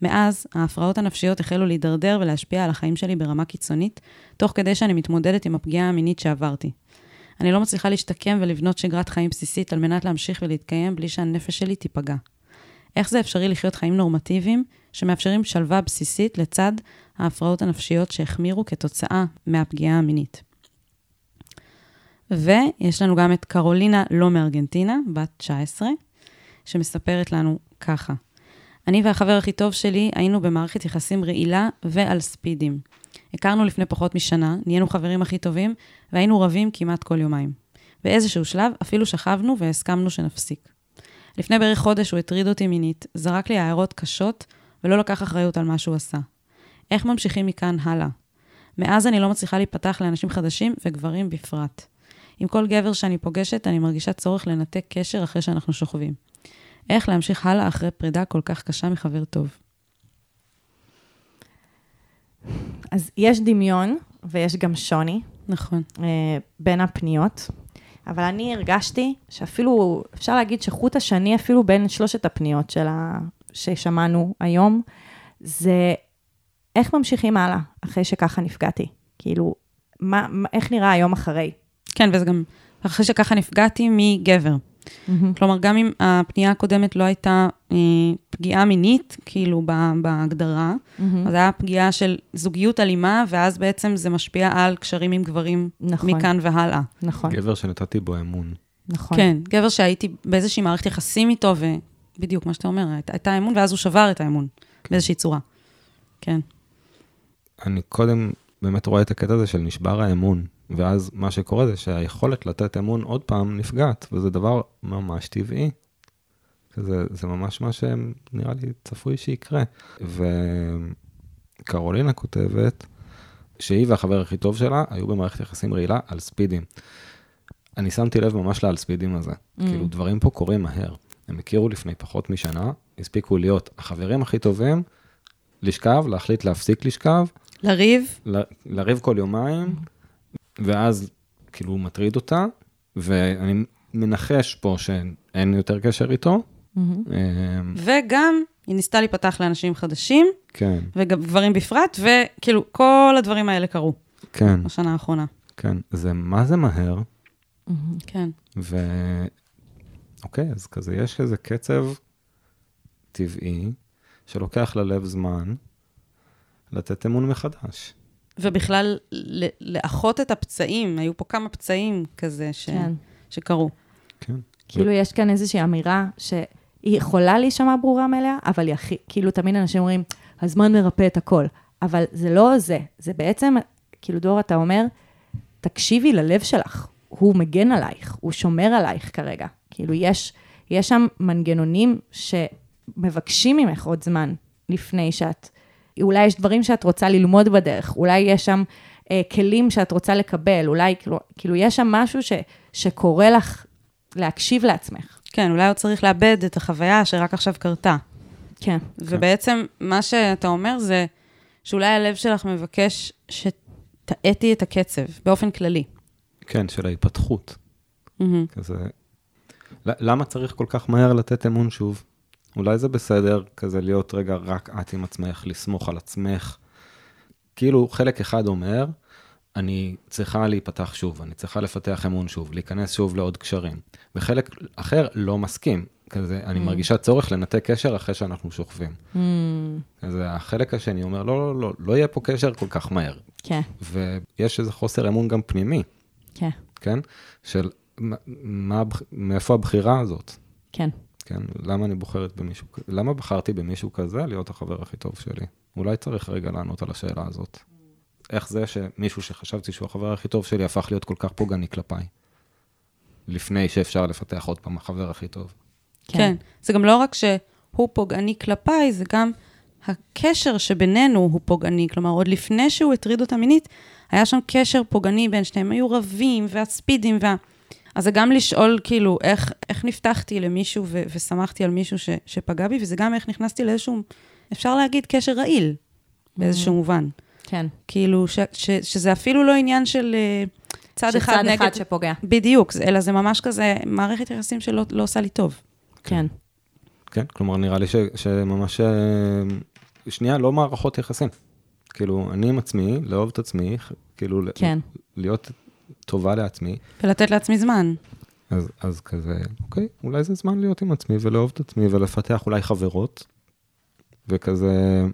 מאז, ההפרעות הנפשיות החלו להידרדר ולהשפיע על החיים שלי ברמה קיצונית, תוך כדי שאני מתמודדת עם הפגיעה המינית שעברתי. אני לא מצליחה להשתקם ולבנות שגרת חיים בסיסית על מנת להמשיך ולהתקיים בלי שהנפש שלי תיפגע. איך זה אפשרי לחיות חיים נורמטיביים שמאפשרים שלווה בסיסית לצד ההפרעות הנפשיות שהחמירו כתוצאה מהפגיעה המינית. ויש לנו גם את קרולינה לא מארגנטינה, בת 19, שמספרת לנו ככה: אני והחבר הכי טוב שלי היינו במערכת יחסים רעילה ועל ספידים. הכרנו לפני פחות משנה, נהיינו חברים הכי טובים, והיינו רבים כמעט כל יומיים. באיזשהו שלב אפילו שכבנו והסכמנו שנפסיק. לפני בערך חודש הוא הטריד אותי מינית, זרק לי הערות קשות ולא לקח אחריות על מה שהוא עשה. איך ממשיכים מכאן הלאה? מאז אני לא מצליחה להיפתח לאנשים חדשים וגברים בפרט. עם כל גבר שאני פוגשת, אני מרגישה צורך לנתק קשר אחרי שאנחנו שוכבים. איך להמשיך הלאה אחרי פרידה כל כך קשה מחבר טוב? אז יש דמיון ויש גם שוני נכון. אה, בין הפניות, אבל אני הרגשתי שאפילו, אפשר להגיד שחוט השני אפילו בין שלושת הפניות שלה, ששמענו היום, זה איך ממשיכים הלאה אחרי שככה נפגעתי. כאילו, מה, מה, איך נראה היום אחרי? כן, וזה גם אחרי שככה נפגעתי מגבר. כלומר, גם אם הפנייה הקודמת לא הייתה אה, פגיעה מינית, כאילו ב- בהגדרה, אז היה פגיעה של זוגיות אלימה, ואז בעצם זה משפיע על קשרים עם גברים נכון. מכאן והלאה. נכון, גבר שנתתי בו אמון. נכון. כן, גבר שהייתי באיזושהי מערכת יחסים איתו, ובדיוק מה שאתה אומר, היית- הייתה אמון, ואז הוא שבר את האמון, באיזושהי צורה. כן, אני קודם באמת רואה את הקטע הזה של נשבר האמון, ואז מה שקורה זה שהיכולת לתת אמון עוד פעם נפגעת, וזה דבר ממש טבעי. זה, זה ממש מה שנראה לי צפוי שיקרה. וקרולינה כותבת שהיא והחבר הכי טוב שלה היו במערכת יחסים רעילה על ספידים. אני שמתי לב ממש לעל ספידים הזה. Mm. כאילו, דברים פה קורים מהר. הם הכירו לפני פחות משנה, הספיקו להיות החברים הכי טובים, לשכב, להחליט להפסיק לשכב, לריב, ל- לריב כל יומיים, ואז כאילו הוא מטריד אותה, ואני מנחש פה שאין יותר קשר איתו. אמ, וגם היא ניסתה להיפתח לאנשים חדשים, כן, וגברים בפרט, וכאילו, כל הדברים האלה קרו כן, בשנה האחרונה. כן. זה מה זה מהר, כן. ו... אוקיי, אז כזה יש איזה קצב טבעי שלוקח ללב זמן לתת אמון מחדש. ובכלל, ל- לאחות את הפצעים, היו פה כמה פצעים כזה ש... כן. שקרו. כן. כאילו, יש כאן איזושהי אמירה שהיא יכולה להישמע ברורה מאליה, אבל היא הכי, כאילו, תמיד אנשים אומרים, הזמן מרפא את הכל. אבל זה לא זה, זה בעצם, כאילו, דור, אתה אומר, תקשיבי ללב שלך, הוא מגן עלייך, הוא שומר עלייך כרגע. כאילו, יש, יש שם מנגנונים שמבקשים ממך עוד זמן לפני שאת, אולי יש דברים שאת רוצה ללמוד בדרך, אולי יש שם אה, כלים שאת רוצה לקבל, אולי, כאילו, כאילו יש שם משהו ש, שקורה לך להקשיב לעצמך. כן, אולי עוד צריך לאבד את החוויה שרק עכשיו קרתה. כן. ובעצם, מה שאתה אומר זה שאולי הלב שלך מבקש שתאטי את הקצב, באופן כללי. כן, של ההתפתחות. מהמם. כזה... למה צריך כל כך מהר לתת אמון שוב? אולי זה בסדר כזה להיות רגע רק את עם עצמך, לסמוך על עצמך. כאילו חלק אחד אומר, אני צריכה להיפתח שוב, אני צריכה לפתח אמון שוב, להיכנס שוב לעוד קשרים. וחלק אחר לא מסכים. כזה, אני מרגישה צורך לנתק קשר אחרי שאנחנו שוכבים. Mm, אז החלק השני אומר, לא, לא, לא, לא יהיה פה קשר כל כך מהר. כן, ויש איזה חוסר אמון גם פנימי, כן, כן? של מה, מאיפה הבחירה הזאת? כן. כן, למה אני בוחרת במישהו, למה בחרתי במישהו כזה להיות החבר הכי טוב שלי? אולי צריך רגע לענות על השאלה הזאת. איך זה שמישהו שחשבתי שהוא החבר הכי טוב שלי הפך להיות כל כך פוגעני כלפיי? לפני שאפשר לפתח עוד פעם החבר הכי טוב. כן. כן. זה גם לא רק שהוא פוגעני כלפיי, זה גם הקשר שבינינו הוא פוגעני. כלומר, עוד לפני שהוא הטריד אותה מינית, היה שם קשר פוגעני בין שניהם. היו רבים והספידים וה... אז זה גם לשאול, כאילו, איך, איך נפתחתי למישהו ו- ושמחתי על מישהו ש- שפגע בי, וזה גם איך נכנסתי לאיזשהו, אפשר להגיד, קשר רעיל, באיזשהו מובן. כן. כאילו, ש- ש- שזה אפילו לא עניין של אה, צד אחד שצד נגד... אחד שפוגע. בדיוק, אלא זה ממש כזה מערכת יחסים שלא לא עושה לי טוב. כן. כן, כלומר, נראה לי ש, שממש, אה, שנייה, לא מערכות יחסים. כאילו, אני עם עצמי, לאהוב את עצמי, כאילו, כן. להיות טובה לעצמי, ולתת לעצמי זמן. אז, אז כזה, אוקיי, אולי זה זמן להיות עם עצמי ולאהוב את עצמי ולפתח אולי חברות, וכזה,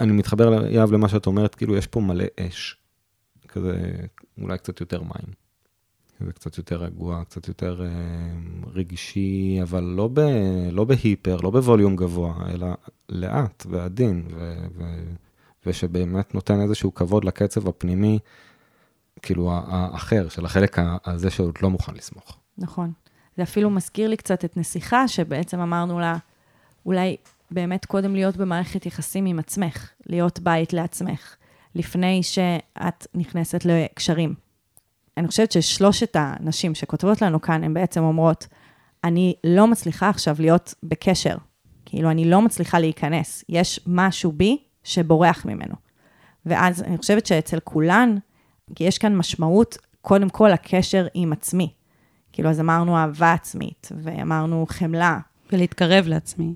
אני מתחבר, יהב, למה שאת אומרת, כאילו, יש פה מלא אש, כזה, אולי קצת יותר מים. זה קצת יותר רגוע, קצת יותר אה, רגשי, אבל לא, ב, לא בהיפר, לא בווליום גבוה, אלא לאט ועדין, ו, ו, ושבאמת נותן איזשהו כבוד לקצב הפנימי, כאילו האחר, של החלק הזה שעוד לא מוכן לסמוך. נכון. זה אפילו מזכיר לי קצת את נסיכה, שבעצם אמרנו לה, אולי באמת קודם להיות במערכת יחסים עם עצמך, להיות בית לעצמך, לפני שאת נכנסת לקשרים. אני חושבת ששלושת הנשים שכותבות לנו כאן, הן בעצם אומרות, אני לא מצליחה עכשיו להיות בקשר. כאילו, אני לא מצליחה להיכנס. יש משהו בי שבורח ממנו. ואז אני חושבת שאצל כולן, כי יש כאן משמעות, קודם כל, לקשר עם עצמי. כאילו, אז אמרנו אהבה עצמית, ואמרנו חמלה. ולהתקרב לעצמי.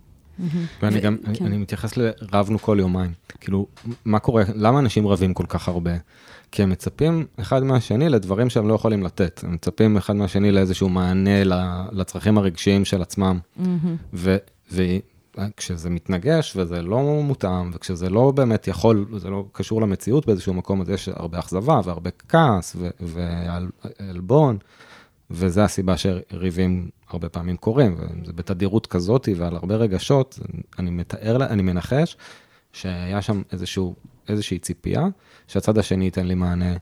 ואני ו- גם, כן. אני מתייחס לרבנו כל יומיים. כאילו, מה קורה, למה אנשים רבים כל כך הרבה? כי הם מצפים אחד מהשני לדברים שהם לא יכולים לתת. הם מצפים אחד מהשני לאיזשהו מענה לצרכים הרגשיים של עצמם. ו- וכשזה מתנגש וזה לא מותאם, וכשזה לא באמת יכול, זה לא קשור למציאות באיזשהו מקום, אז יש הרבה אכזבה והרבה כעס ועלבון, וזה הסיבה שריבים הרבה פעמים קורים, וזה בתדירות כזאת ועל הרבה רגשות, אני מתאר, אני מנחש שהיה שם איזשהו, איזושהי ציפייה שהצד השני ייתן לי מענה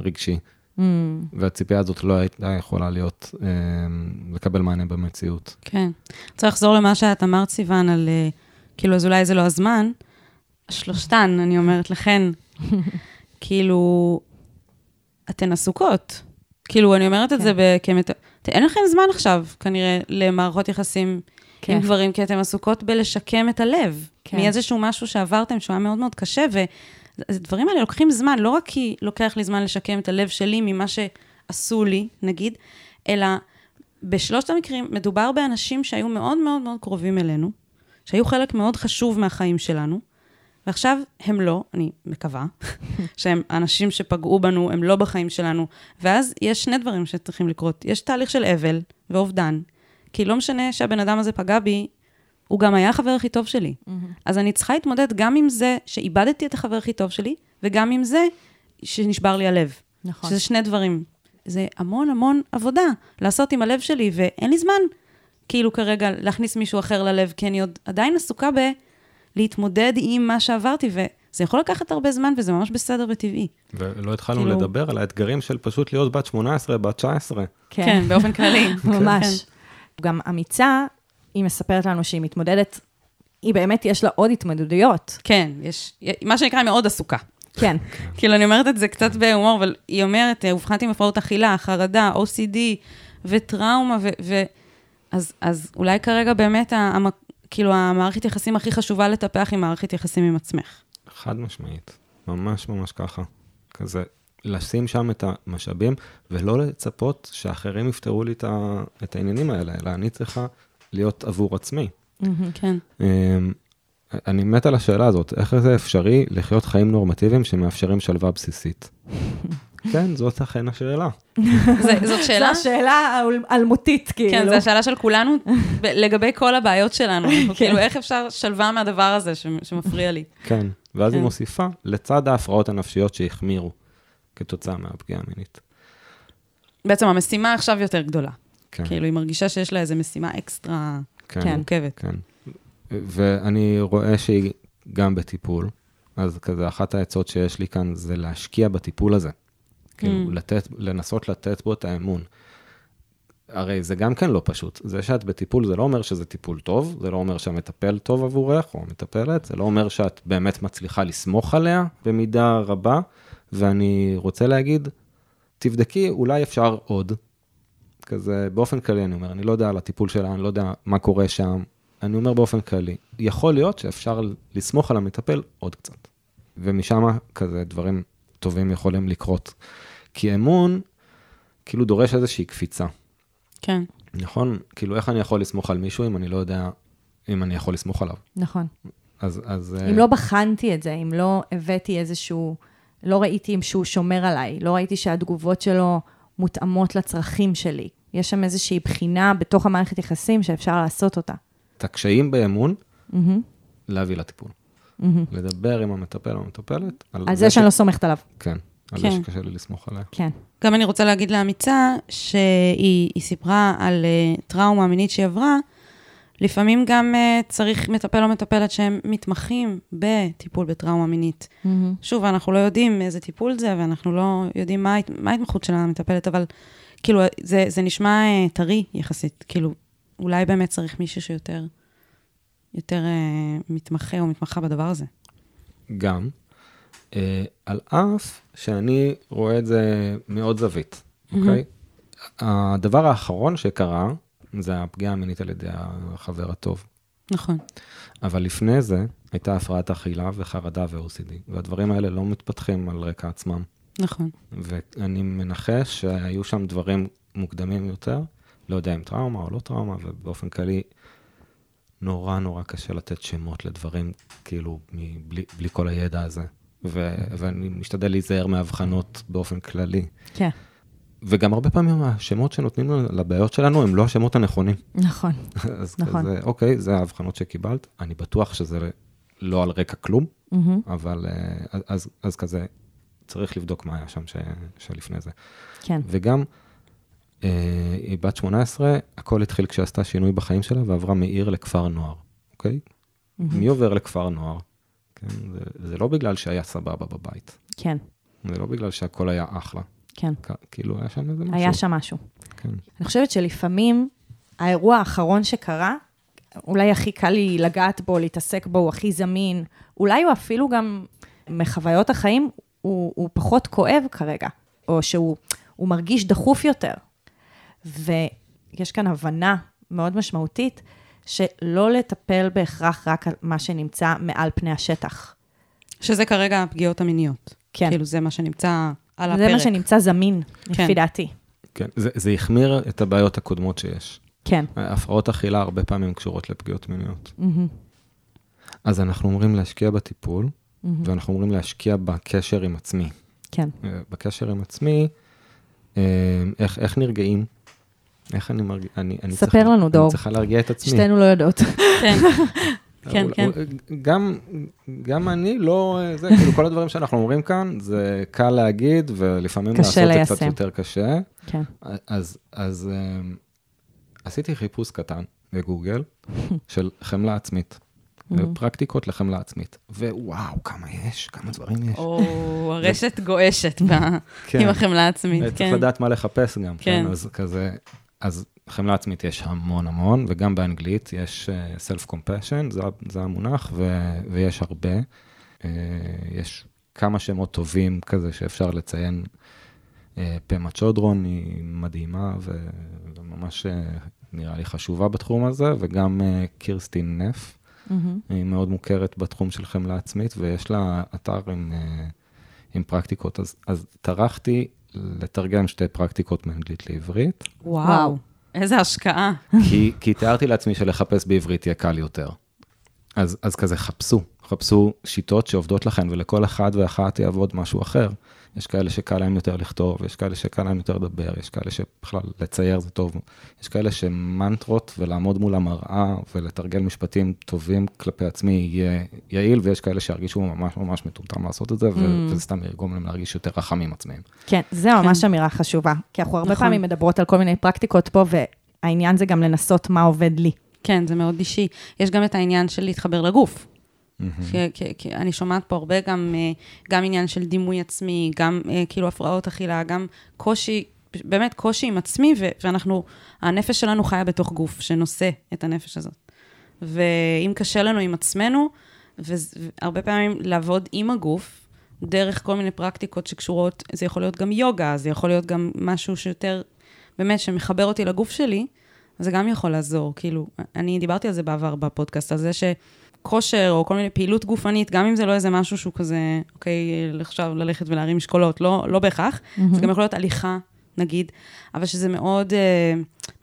רגשי. Mm, והציפייה הזאת לא הייתה יכולה להיות, אה, לקבל מענה במציאות. כן. צריך לחזור למה שאת אמרת, סיוון, על אה, כאילו, אז אולי זה לא הזמן. שלושתן, אני אומרת לכן, כאילו, אתן עסוקות. כאילו, אני אומרת את כן. זה ב- כמת... אין לכם זמן עכשיו, כנראה, למערכות יחסים כן. עם גברים, כי אתן עסוקות בלשקם את הלב. כן. מאיזשהו משהו שעברתם שהוא היה מאוד מאוד קשה, והדברים האלה לוקחים זמן, לא רק כי לוקח לי זמן לשקם את הלב שלי ממה שעשו לי, נגיד, אלא בשלושת המקרים מדובר באנשים שהיו מאוד מאוד מאוד קרובים אלינו, שהיו חלק מאוד חשוב מהחיים שלנו, ועכשיו הם לא, אני מקווה, שהם אנשים שפגעו בנו, הם לא בחיים שלנו. ואז יש שני דברים שצריכים לקרות. יש תהליך של אבל ואובדן, כי לא משנה שהבן אדם הזה פגע בי, הוא גם היה החבר הכי טוב שלי. אז אני צריכה להתמודד גם עם זה שאיבדתי את החבר הכי טוב שלי, וגם עם זה שנשבר לי הלב. נכון. שזה שני דברים. זה המון המון עבודה לעשות עם הלב שלי, ואין לי זמן, כאילו כרגע, להכניס מישהו אחר ללב, כי אני עוד עדיין עסוקה ב... להתמודד עם מה שעברתי, וזה יכול לקחת הרבה זמן, וזה ממש בסדר וטבעי. ולא התחלנו כאילו- לדבר על האתגרים של פשוט להיות בת 18, בת 19. כן, באופן כללי. ממש. גם אמיצה, היא מספרת לנו שהיא מתמודדת, היא באמת, יש לה עוד התמודדויות. כן, יש, מה שנקרא, היא מאוד עסוקה. כן, כאילו, אני אומרת את זה קצת בהומור, אבל היא אומרת, אה, אובחנתי עם הפרעות אכילה, חרדה, OCD וטראומה, ו... ו אז, אז אולי כרגע באמת, המ, כאילו, המערכת יחסים הכי חשובה לטפח היא מערכת יחסים עם עצמך. חד משמעית, ממש ממש ככה. כזה, לשים שם את המשאבים, ולא לצפות שאחרים יפתרו לי את, ה, את העניינים האלה, אלא אני צריכה להיות עבור עצמי. כן. אמ, אני מת על השאלה הזאת, איך זה אפשרי לחיות חיים נורמטיביים שמאפשרים שלווה בסיסית? כן, זאת אכן השאלה. זה, זאת שאלה? זו השאלה האל- האלמותית, כאילו. כן, זו השאלה של כולנו לגבי כל הבעיות שלנו. כן. כאילו, איך אפשר שלווה מהדבר הזה שמפריע לי? כן, ואז היא כן. מוסיפה, לצד ההפרעות הנפשיות שהחמירו כתוצאה מהפגיעה המינית. בעצם המשימה עכשיו יותר גדולה. כן, כאילו, היא מרגישה שיש לה איזו משימה אקסטרה כן, מורכבת. כן. ואני רואה שהיא גם בטיפול, אז כזה אחת העצות שיש לי כאן זה להשקיע בטיפול הזה. כאילו, Mm. לתת, לנסות לתת בו את האמון. הרי זה גם כן לא פשוט. זה שאת בטיפול, זה לא אומר שזה טיפול טוב, זה לא אומר שהמטפל טוב עבורך, או המטפלת, זה לא אומר שאת באמת מצליחה לסמוך עליה במידה רבה, ואני רוצה להגיד, תבדקי, אולי אפשר עוד. כזה, באופן כללי אני אומר, אני לא יודע על הטיפול שלה, אני לא יודע מה קורה שם, אני אומר באופן כללי, יכול להיות שאפשר לסמוך על המטפל עוד קצת. ומשם כזה דברים טובים יכולים לקרות. כי אמון, כאילו דורש איזושהי קפיצה. כן. נכון? כאילו, איך אני יכול לסמוך על מישהו אם אני לא יודע אם אני יכול לסמוך עליו? נכון. אז... אז אה, אם לא בחנתי את זה, אם לא הבאתי איזשהו, לא ראיתי אם שהוא שומר עליי, לא ראיתי שהתגובות שלו מותאמות לצרכים שלי. יש שם איזושהי בחינה בתוך המערכת יחסים שאפשר לעשות אותה. את הקשיים באמון, מהמם, להביא לטיפול. מהמם. לדבר עם המטפל או המטפלת. על זה שאני לא סומכת עליו. כן, על כן. זה שקשה לי לסמוך עליה. כן. גם אני רוצה להגיד לאמיצה, שהיא היא סיפרה על uh, טראומה מינית שהיא עברה, לפעמים גם uh, צריך מטפל או מטפלת שהם מתמחים בטיפול בטראומה מינית. מהמם. שוב, אנחנו לא יודעים איזה טיפול זה, ואנחנו לא יודעים מה, מה ההתמחות של המטפלת, אבל כאילו, זה, זה נשמע uh, טרי יחסית. כאילו, אולי באמת צריך מישהו שיותר יותר, uh, מתמחה או מתמחה בדבר הזה. גם, אה, על אף שאני רואה את זה מאוד זווית, אוקיי? הדבר האחרון שקרה, זה הפגיעה המינית על ידי החבר הטוב. נכון. אבל לפני זה הייתה הפרעת אכילה וחרדה ו-OCD, והדברים האלה לא מתפתחים על רקע עצמם. נכון. ואני מנחש שהיו שם דברים מוקדמים יותר, לא יודע אם טראומה או לא טראומה, ובאופן כללי, נורא נורא קשה לתת שמות לדברים, כאילו, מבלי, בלי כל הידע הזה. ו, ואני משתדל להיזהר מהבחנות באופן כללי. כן, וגם הרבה פעמים השמות שנותנים לנו לבעיות שלנו הם לא השמות הנכונים. נכון. אז נכון. כזה, אוקיי, זה ההבחנות שקיבלת, אני בטוח שזה לא על רקע כלום, מהמם. אבל אה, אז, אז, אז כזה, צריך לבדוק מה היה שם ש, שלפני זה. כן. וגם, אה, היא בת 18, הכל התחיל כשעשתה שינוי בחיים שלה ועברה מעיר לכפר נוער, אוקיי? מי עובר לכפר נוער? כן, זה, זה לא בגלל שהיה סבבה בבית, כן, זה לא בגלל שהכל היה אחלה. כן. כ- כאילו, היה שם איזה משהו. היה שם משהו. כן. אני חושבת שלפעמים האירוע האחרון שקרה, אולי הכי קל לי לגעת בו, להתעסק בו, הוא הכי זמין, אולי הוא אפילו גם מחוויות החיים, הוא, הוא פחות כואב כרגע, או שהוא הוא מרגיש דחוף יותר. ויש כאן הבנה מאוד משמעותית, שלא לטפל בהכרח רק על מה שנמצא מעל פני השטח. שזה כרגע הפגיעות המיניות. כן. כאילו, זה מה שנמצא על זה הפרק. מה שנמצא זמין, כן. לפי דעתי. כן, זה, זה החמיר את הבעיות הקודמות שיש. כן. הפרעות אכילה הרבה פעמים קשורות לפגיעות מיניות. מהמם. אז אנחנו אומרים להשקיע בטיפול, מהמם. ואנחנו אומרים להשקיע בקשר עם עצמי. כן. אה, בקשר עם עצמי, אה, איך, איך נרגעים? איך אני מרגיע? אני, אני ספר צריכה- לנו, דור. אני צריכה להרגיע את עצמי. שתינו לא יודעות. כן, כן, כן. גם, גם אני לא, אה, זה, כאילו כל הדברים שאנחנו אומרים כאן, זה קל להגיד, ולפעמים לעשות זה קצת ליישם. יותר קשה. כן. אז, אז אה, עשיתי חיפוש קטן בגוגל של חמלה עצמית. פרקטיקות לחמלה עצמית. ווואו, כמה יש, כמה דברים יש. או, הרשת גואשת ב- כן. עם החמלה העצמית, צריך כן. לדעת מה לחפש גם, כן, כן. אז כזה, אז חמלה עצמית יש המון המון, וגם באנגלית יש אה, self-compassion, זה, זה המונח, ו, ויש הרבה. אה, יש כמה שמות טובים כזה שאפשר לציין. אה, פמה צ'ודרון היא מדהימה, וממש אה, נראה לי חשובה בתחום הזה, וגם אה, קירסטין נף. מהמם. היא מאוד מוכרת בתחום של חמלה עצמית, ויש לה אתר עם, אה, עם פרקטיקות. אז, אז טרחתי לתרגם שתי פרקטיקות מאנגלית לעברית, וואו, איזה השקעה. כי, כי תיארתי לעצמי שלחפש בעברית יהיה קל יותר. אז, אז כזה חפשו, חפשו שיטות שעובדות לכן, ולכל אחד ואחת יעבוד משהו אחר. יש כאלה שקל להם יותר לכתוב, יש כאלה שקל להם יותר לדבר, יש כאלה שבכלל לצייר זה טוב. יש כאלה שמנטרות ולעמוד מול המראה ולתרגל משפטים טובים כלפי עצמי יהיה יעיל, ויש כאלה שירגישו ממש ממש מטומטם לעשות את זה, ו- וזה סתם יגרום להם להרגיש יותר רחמים עצמיים. כן, זה ממש אמירה חשובה. כי אנחנו הרבה נכון. פעמים מדברות על כל מיני פרקטיקות פה, והעניין זה גם לנסות מה עובד לי. כן, זה מאוד אישי. יש גם את העניין של להתחבר לגוף. כי, כי, אני שומעת פה הרבה גם, אה, גם עניין של דימוי עצמי, גם אה, כאילו הפרעות אכילה, גם קושי, באמת קושי עם עצמי, ואנחנו, הנפש שלנו חיה בתוך גוף שנושא את הנפש הזאת. ואם קשה לנו עם עצמנו, והרבה פעמים לעבוד עם הגוף, דרך כל מיני פרקטיקות שקשורות, זה יכול להיות גם יוגה, זה יכול להיות גם משהו שיותר, באמת, שמחבר אותי לגוף שלי, זה גם יכול לעזור. כאילו, אני דיברתי על זה בעבר בפודקאסט, על זה שכושר או כל מיני פעילות גופנית, גם אם זה לא איזה משהו שהוא כזה, אוקיי, עכשיו ללכת ולהרים משקולות, לא, לא בהכרח, זה גם יכול להיות הליכה, נגיד, אבל שזה מאוד אה,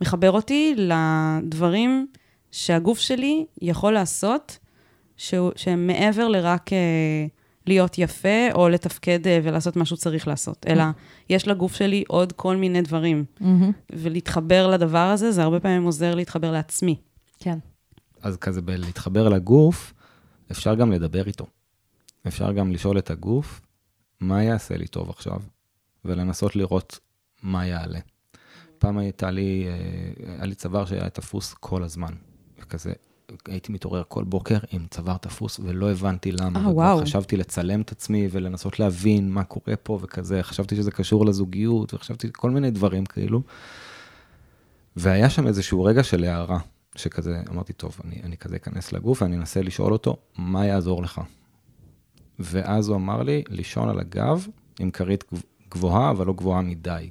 מחבר אותי לדברים שהגוף שלי יכול לעשות, שהוא, שהם מעבר לרק אה, להיות יפה או לתפקד אה, ולעשות מה שהוא צריך לעשות, אלא יש לגוף שלי עוד כל מיני דברים. ולהתחבר לדבר הזה, זה הרבה פעמים עוזר להתחבר לעצמי. כן. אז כזה בלהתחבר לגוף, אפשר גם לדבר איתו. אפשר גם לשאול את הגוף, מה יעשה לי טוב עכשיו? ולנסות לראות מה יעלה. פעם הייתה לי, אה, היה לי צוואר שהיה תפוס כל הזמן. וכזה, הייתי מתעורר כל בוקר עם צוואר תפוס, ולא הבנתי למה. אה, וואו. חשבתי לצלם את עצמי ולנסות להבין מה קורה פה וכזה. חשבתי שזה קשור לזוגיות, וחשבתי כל מיני דברים כאילו. והיה שם איזשהו רגע של הערה, שכזה, אמרתי, טוב, אני, אני כזה אכנס לגוף ואני אנסה לשאול אותו, מה יעזור לך? ואז הוא אמר לי, לישון על הגב עם כרית גב- גבוהה, אבל לא גבוהה מדי.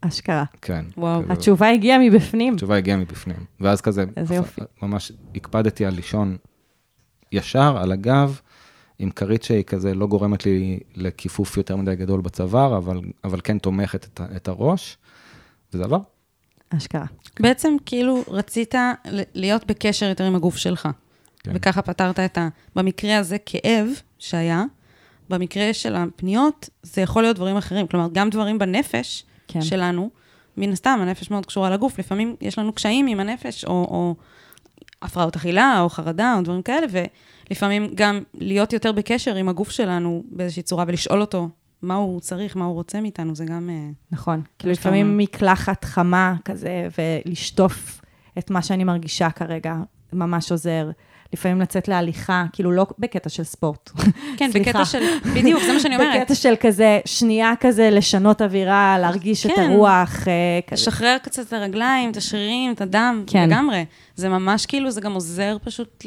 אשכרה. כן. וואו. כזה, התשובה הגיעה מבפנים. התשובה הגיעה מבפנים. ואז כזה, איזה יופי. ממש הקפדתי על לישון ישר, על הגב, עם כרית שהיא כזה לא גורמת לי לכיפוף יותר מדי גדול בצוואר, אבל, אבל כן תומכת את, את הראש, וזה עבר. אשכרה. בעצם כאילו רצית ל- להיות בקשר יותר עם הגוף שלך. כן. וככה פתרת את ה... במקרה הזה, כאב שהיה, במקרה של הפניות, זה יכול להיות דברים אחרים. כלומר, גם דברים בנפש כן. שלנו, מן הסתם, הנפש מאוד קשורה לגוף. לפעמים יש לנו קשיים עם הנפש, או, או הפרעות אכילה, או חרדה, או דברים כאלה, ולפעמים גם להיות יותר בקשר עם הגוף שלנו באיזושהי צורה, ולשאול אותו מה הוא צריך, מה הוא רוצה מאיתנו, זה גם... אה, נכון. כאילו. לפעמים מקלחת חמה כזה, ולשטוף את מה שאני מרגישה כרגע, ממש עוזר. לפעמים לצאת להליכה, כאילו לא בקטע של ספורט. כן. בקטע של... בדיוק, זה מה שאני אומרת. בקטע של כזה, שנייה כזה, לשנות אווירה, להרגיש את כן. הרוח, אה, כזה. לשחרר קצת את הרגליים, את השרירים, את הדם, כן. לגמרי. זה ממש כאילו, זה גם עוזר פשוט.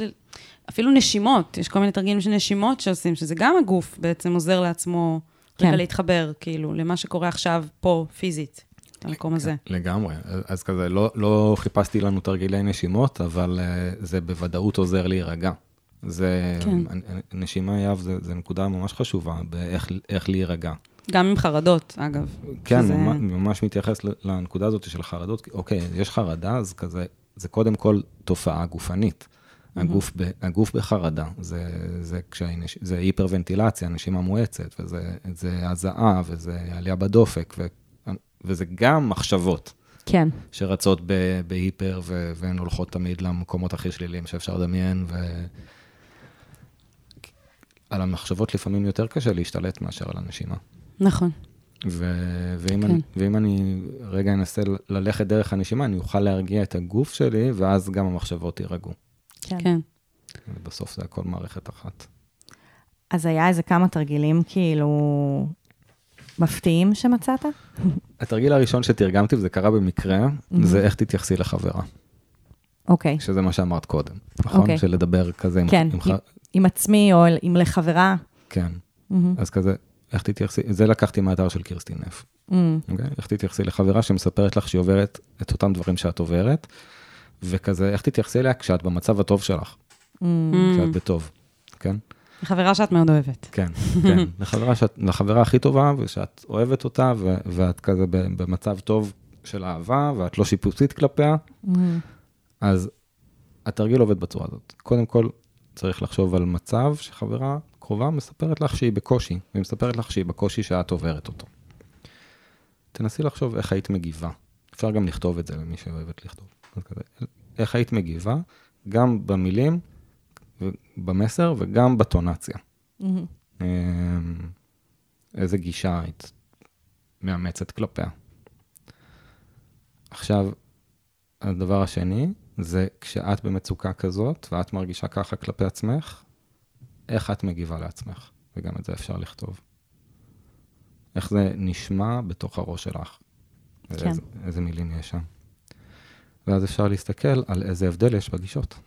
אפילו נשימות, יש כל מיני תרגילים של נשימות שעושים, שזה גם הגוף בעצם עוזר לעצמו כן. רגע להתחבר, כאילו, למה שקורה עכשיו פה, פיזית, במקום הזה. לגמרי. אז- כזה, לא, לא חיפשתי לנו תרגילי נשימות, אבל uh, זה בוודאות עוזר להירגע. זה, כן. נשימה יהב זה, זה נקודה ממש חשובה באיך איך להירגע. גם עם חרדות, אגב. כן, שזה- ממש, מתייחס לנקודה הזאת של חרדות. אוקיי, יש חרדה, אז כזה, זה קודם כל תופעה גופנית. הגוף, ב, הגוף בחרדה, זה, זה, כשהנש, זה היפרוונטילציה, נשימה מואצת, וזה זה הזעה, וזה עלייה בדופק, ו, וזה גם מחשבות כן, שרצות ב, בהיפר, ו, והן הולכות תמיד למקומות הכי שליליים שאפשר לדמיין, ו... על המחשבות לפעמים יותר קשה להשתלט מאשר על הנשימה. נכון. ו... ואם, כן. אני, ואם אני רגע אנסה ללכת דרך הנשימה, אני אוכל להרגיע את הגוף שלי, ואז גם המחשבות יירגעו. כן. כן. ובסוף זה הכל מערכת אחת. אז היה איזה כמה תרגילים כאילו מפתיעים שמצאת? התרגיל הראשון שתרגמתי, וזה קרה במקרה, זה איך תתייחסי לחברה, אוקיי, שזה מה שאמרת קודם, נכון? אוקיי. של לדבר כזה עם... כן, עם, ח- עם- עם עצמי או עם לחברה. כן, מהמם. אז כזה, איך תתייחסי, זה לקחתי מהאתר של קירסטין נף. מהמם. אוקיי? איך תתייחסי לחברה שמספרת לך שהיא עוברת את אותם דברים שאת עוברת, וכזה, איך תתייחסי אליה כשאת במצב הטוב שלך, מהמם. כשאת בטוב, כן? חברה שאת מאוד אוהבת. כן, כן. לחברה, שאת, לחברה הכי טובה, ושאת אוהבת אותה, ו, ואת כזה במצב טוב של אהבה, ואת לא שיפוטית כלפיה, מהמם. אז התרגיל עובד בצורה הזאת. קודם כל, צריך לחשוב על מצב שחברה קרובה מספרת לך שהיא בקושי, והיא מספרת לך שהיא בקושי שאת עוברת אותו. תנסי לחשוב איך היית מגיבה. אפשר גם לכתוב את זה למי שאוהבת לכתוב. כזה, איך היית מגיבה, גם במילים, במסר וגם בטונציה. מהמם. אמ, איזה גישה היית מאמצת כלפיה. עכשיו, הדבר השני, זה כשאת במצוקה כזאת, ואת מרגישה ככה כלפי עצמך, איך את מגיבה לעצמך, וגם את זה אפשר לכתוב. איך זה נשמע בתוך הראש שלך. כן. איזה, איזה מילים יש שם. ואז אפשר להסתכל על איזה הבדל יש בגישות.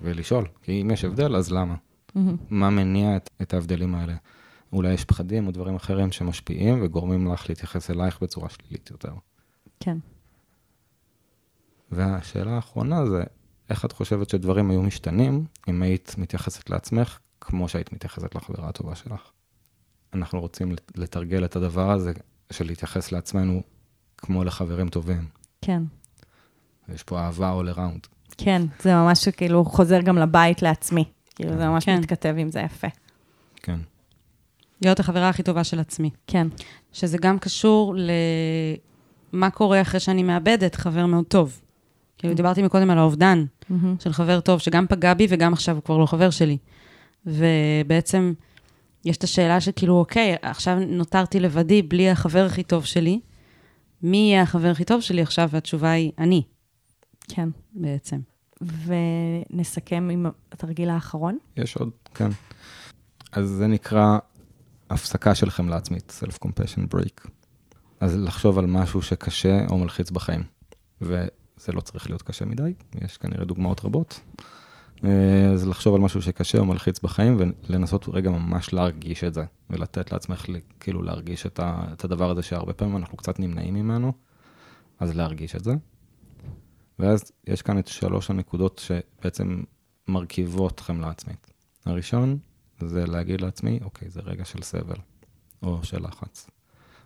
ולשאול, כי אם יש הבדל, אז למה? מהמם. מה מניע את, את ההבדלים האלה. אולי יש פחדים או דברים אחרים שמשפיעים וגורמים לך להתייחס אלייך בצורה שלילית יותר. כן. והשאלה האחרונה זה, איך את חושבת שדברים היו משתנים אם היית מתייחסת לעצמך כמו שהיית מתייחסת לחברה הטובה שלך? אנחנו רוצים לת- לתרגל את הדבר הזה של להתייחס לעצמנו כמו לחברים טובים. כן. יש פה אהבה all around. כן, זה ממש כאילו חוזר גם לבית לעצמי. כאילו, זה ממש כן. מתכתב עם זה יפה. כן. להיות החברה הכי טובה של עצמי. כן. שזה גם קשור למה קורה אחרי שאני מאבדת חבר מאוד טוב. כאילו, דיברתי מקודם על האובדן מהמם. של חבר טוב, שגם פגע בי וגם עכשיו הוא כבר לא חבר שלי. ובעצם, יש את השאלה שכאילו, אוקיי, עכשיו נותרתי לבדי בלי החבר הכי טוב שלי. מי יהיה החבר הכי טוב שלי עכשיו? והתשובה היא אני, כן. בעצם. ונסכם עם התרגיל האחרון. יש עוד, כן. אז זה נקרא הפסקה של חמלה עצמית, self-compassion break. אז לחשוב על משהו שקשה או מלחיץ בחיים. וזה לא צריך להיות קשה מדי, יש כנראה דוגמאות רבות. אה, אז לחשוב על משהו שקשה או מלחיץ בחיים, ולנסות רגע ממש להרגיש את זה, ולתת לעצמך כאילו להרגיש את הדבר הזה שהרבה פעמים אנחנו קצת נמנעים ממנו, אז להרגיש את זה. ואז יש כאן את שלוש הנקודות שבעצם מרכיבות חמלה עצמית. הראשון זה להגיד לעצמי, אוקיי, זה רגע של סבל, או של לחץ.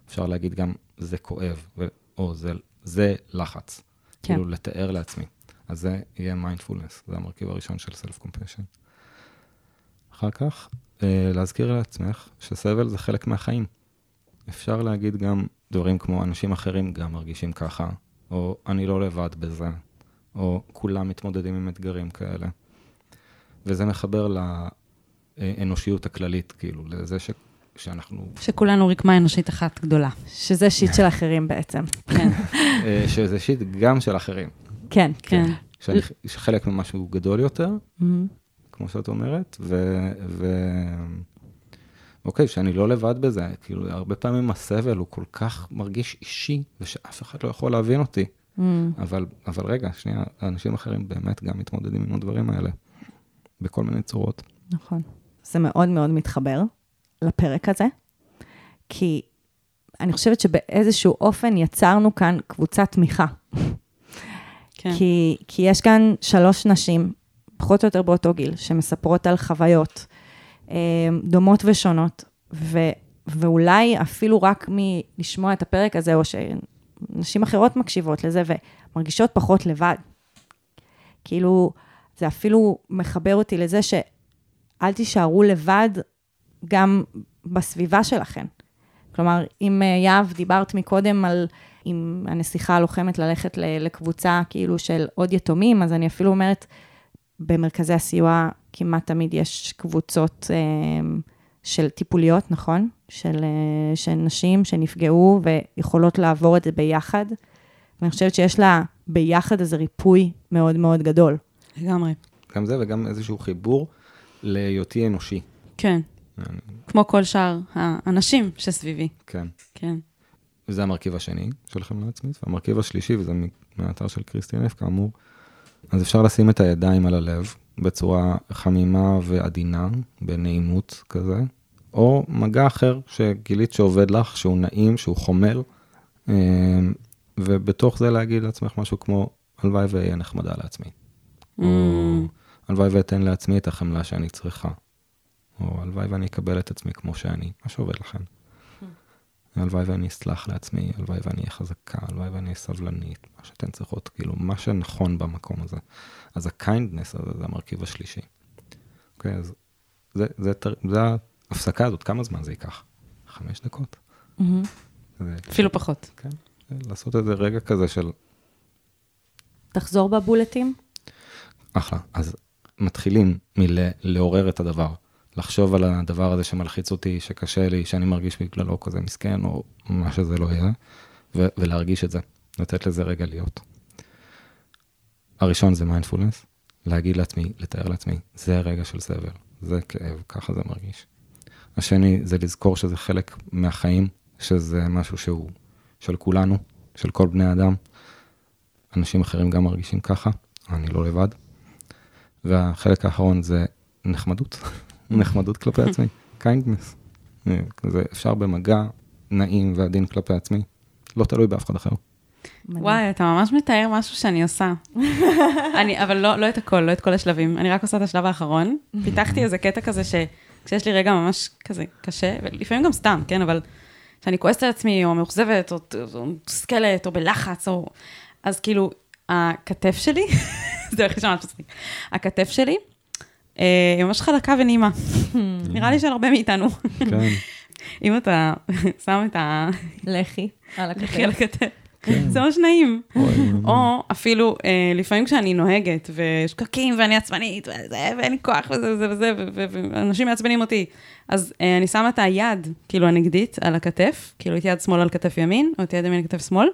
אפשר להגיד גם, זה כואב, ו- או זה, זה לחץ. כן. יכולה לתאר לעצמי. אז זה יהיה מיינדפולנס, זה המרכיב הראשון של self-compassion. אחר כך, אה, להזכיר לעצמך שסבל זה חלק מהחיים. אפשר להגיד גם דברים כמו אנשים אחרים גם מרגישים ככה, או אני לא לבד בזה, או כולם מתמודדים עם אתגרים כאלה. וזה מחבר לאנושיות הכללית, כאילו, לזה ש... שאנחנו, שכולנו רקמה אנושית אחת גדולה. שזה שיט של אחרים בעצם. כן, אה, שזה שיט גם של אחרים. כן. כן. שאני חלק ממשהו גדול יותר, מהמם. כמו שאת אומרת, ו... ו... אוקיי, שאני לא לבד בזה, כאילו, הרבה פעמים הסבל הוא כל כך מרגיש אישי, ושאף אחד לא יכול להבין אותי. מהמם. אבל, אבל רגע, שנייה, אנשים אחרים באמת גם מתמודדים עם הדברים האלה, בכל מיני צורות. נכון. זה מאוד מאוד מתחבר לפרק הזה, כי אני חושבת שבאיזשהו אופן יצרנו כאן קבוצת תמיכה. כן. כי, כי יש כאן שלוש נשים, פחות או יותר באותו גיל, שמספרות על חוויות דומות ושונות, ו, ואולי אפילו רק מלשמוע את הפרק הזה, או שנשים אחרות מקשיבות לזה ומרגישות פחות לבד. כאילו, זה אפילו מחבר אותי לזה שאל תישארו לבד גם בסביבה שלכם. כלומר, אם אה, יהב, דיברת מקודם על עם הנסיכה הלוחמת ללכת לקבוצה כאילו של עוד יתומים, אז אני אפילו אומרת, במרכזי הסיוע כמעט תמיד יש קבוצות אה, של טיפוליות, נכון? של, אה, של נשים שנפגעו ויכולות לעבור את זה ביחד. ואני חושבת שיש לה ביחד איזה ריפוי מאוד מאוד גדול. לגמרי. גם זה וגם איזשהו חיבור להיותי אנושי. כן. כמו כל שאר האנשים שסביבי. כן. כן. וזה המרכיב השני של חמלה עצמית, והמרכיב השלישי, וזה מהאתר של קריסטיאן אף כאמור, אז אפשר לשים את הידיים על הלב בצורה חמימה ועדינה, בנעימות כזה, או מגע אחר שגילית שעובד לך, שהוא נעים, שהוא חומר, אה, ובתוך זה להגיד לעצמך משהו כמו, הלוואי ואהיה נחמדה לעצמי. Mm. או הלוואי ואתן לעצמי את החמלה שאני צריכה. או הלוואי ואני אקבל את עצמי כמו שאני, מה שעובד לכם. הלוואי ואני אסלח לעצמי, הלוואי ואני אהיה חזקה, הלוואי ואני אהיה סבלנית, מה שאתן צריכות, כאילו, מה שנכון במקום הזה. אז ה kindness הזה זה המרכיב השלישי. אוקיי, אז זה, זה, זה, זה ההפסקה הזאת, כמה זמן זה ייקח? חמש דקות? זה- אפילו פחות. כן, לעשות איזה רגע כזה של תחזור בבולטים. אחלה. אז מתחילים מלעורר את הדבר, לחשוב על הדבר הזה שמלחיץ אותי, שקשה לי, שאני מרגיש בגללו כזה מסכן, או מה שזה לא יהיה, ו- ולהרגיש את זה, לתת לזה רגע להיות. הראשון זה מיינדפולנס, להגיד לעצמי, לתאר לעצמי, זה רגע של סבל, זה כאב, ככה זה מרגיש. השני זה לזכור שזה חלק מהחיים, שזה משהו שהוא של כולנו, של כל בני האדם. אנשים אחרים גם מרגישים ככה, אני לא לבד. והחלק האחרון זה נחמדות, נחמדות כלפי עצמי, kindness. זה אפשר במגע נעים ועדין כלפי עצמי, לא תלוי באף אחד אחר. וואי, אתה ממש מתאר משהו שאני עושה. אני, אבל לא, לא את הכל, לא את כל השלבים. אני רק עושה את השלב האחרון. פיתחתי איזה קטע כזה שכשיש לי רגע ממש כזה קשה, ולפעמים גם סתם, כן, אבל שאני כועסת על עצמי, או מאוכזבת, או או מתוסכלת, או בלחץ, או... אז כאילו, הכתף שלי, זה הכי שמעת מצחיק, הכתף שלי, אה, ממש חלקה ונעימה. נראה לי של הרבה מאיתנו. כן, אם אתה שם את ה... לחי על הכתף. הכתף. זה ממש נעים. או אפילו, אה, לפעמים כשאני נוהגת, ויש פקקים, ואני עצבנית, וזה, ואין לי כוח, וזה וזה וזה, ואנשים מעצבנים אותי. אז אה, אני שמה את היד, כאילו, הנגדית, על הכתף, כאילו, את יד שמאל על כתף ימין, או את יד ימין על כתף שמאל,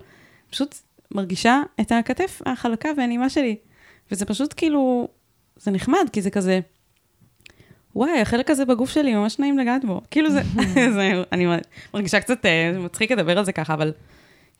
פשוט מרגישה את הכתף החלקה והנעימה שלי. וזה פשוט כאילו, זה נחמד, כי זה כזה, וואי, החלק הזה בגוף שלי ממש נעים לגעת בו. כאילו זה, זה אני מרגישה קצת אה, מצחיק לדבר על זה ככה, אבל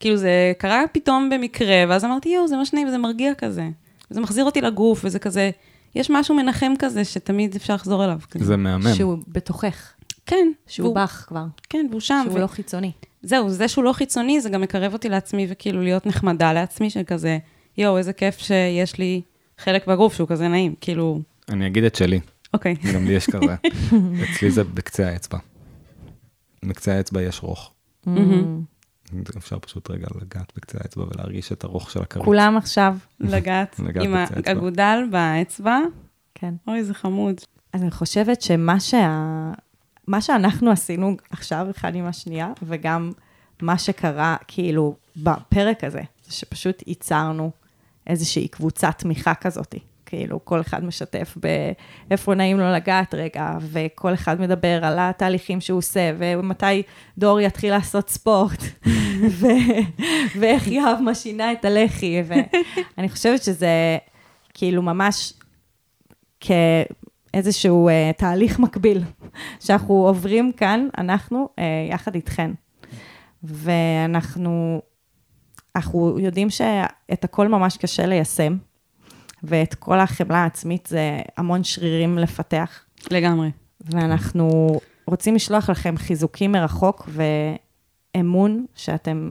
כאילו זה קרה פתאום במקרה, ואז אמרתי, יואו, זה ממש נעים, וזה מרגיע כזה. וזה מחזיר אותי לגוף, וזה כזה, יש משהו מנחם כזה שתמיד אפשר לחזור אליו. כזה. זה מהמם. שהוא בתוכך, כן, שהוא והוא- בך כבר, כן, והוא שם. שהוא ו- לא חיצוני. זהו, זה שהוא לא חיצוני, זה גם מקרב אותי לעצמי, וכאילו להיות נחמדה לעצמי, של כזה, יואו, איזה כיף שיש לי חלק בגוף שהוא כזה נעים, כאילו, אני אגיד את שלי, אוקיי. גם לי יש כזה. אצלי זה בקצה האצבע. בקצה האצבע יש רוך. מהמם. אפשר פשוט רגע לגעת בקצה האצבע ולהרגיש את הרוך של הכרית. כולם עכשיו, לגעת לגעת עם. האגודל באצבע, כן. אוי, זה חמוד. אז אני חושבת שמה שה... מה שאנחנו עשינו עכשיו אחד עם השנייה, וגם מה שקרה כאילו בפרק הזה, זה שפשוט ייצרנו איזושהי קבוצת תמיכה כזאת. כאילו, כל אחד משתף באיפה נעים לו לגעת רגע, וכל אחד מדבר על התהליכים שהוא עושה, ומתי דור יתחיל לעשות ספורט, ו- ואיך יואב משינה את הלחי, ואני חושבת שזה כאילו ממש כאיזשהו uh, תהליך מקביל שאנחנו עוברים כאן, אנחנו, uh, יחד איתכן. ואנחנו אנחנו יודעים שאת הכל ממש קשה ליישם, ואת כל החמלה העצמית זה המון שרירים לפתח, לגמרי. ואנחנו רוצים לשלוח לכם חיזוקים מרחוק ואמון שאתם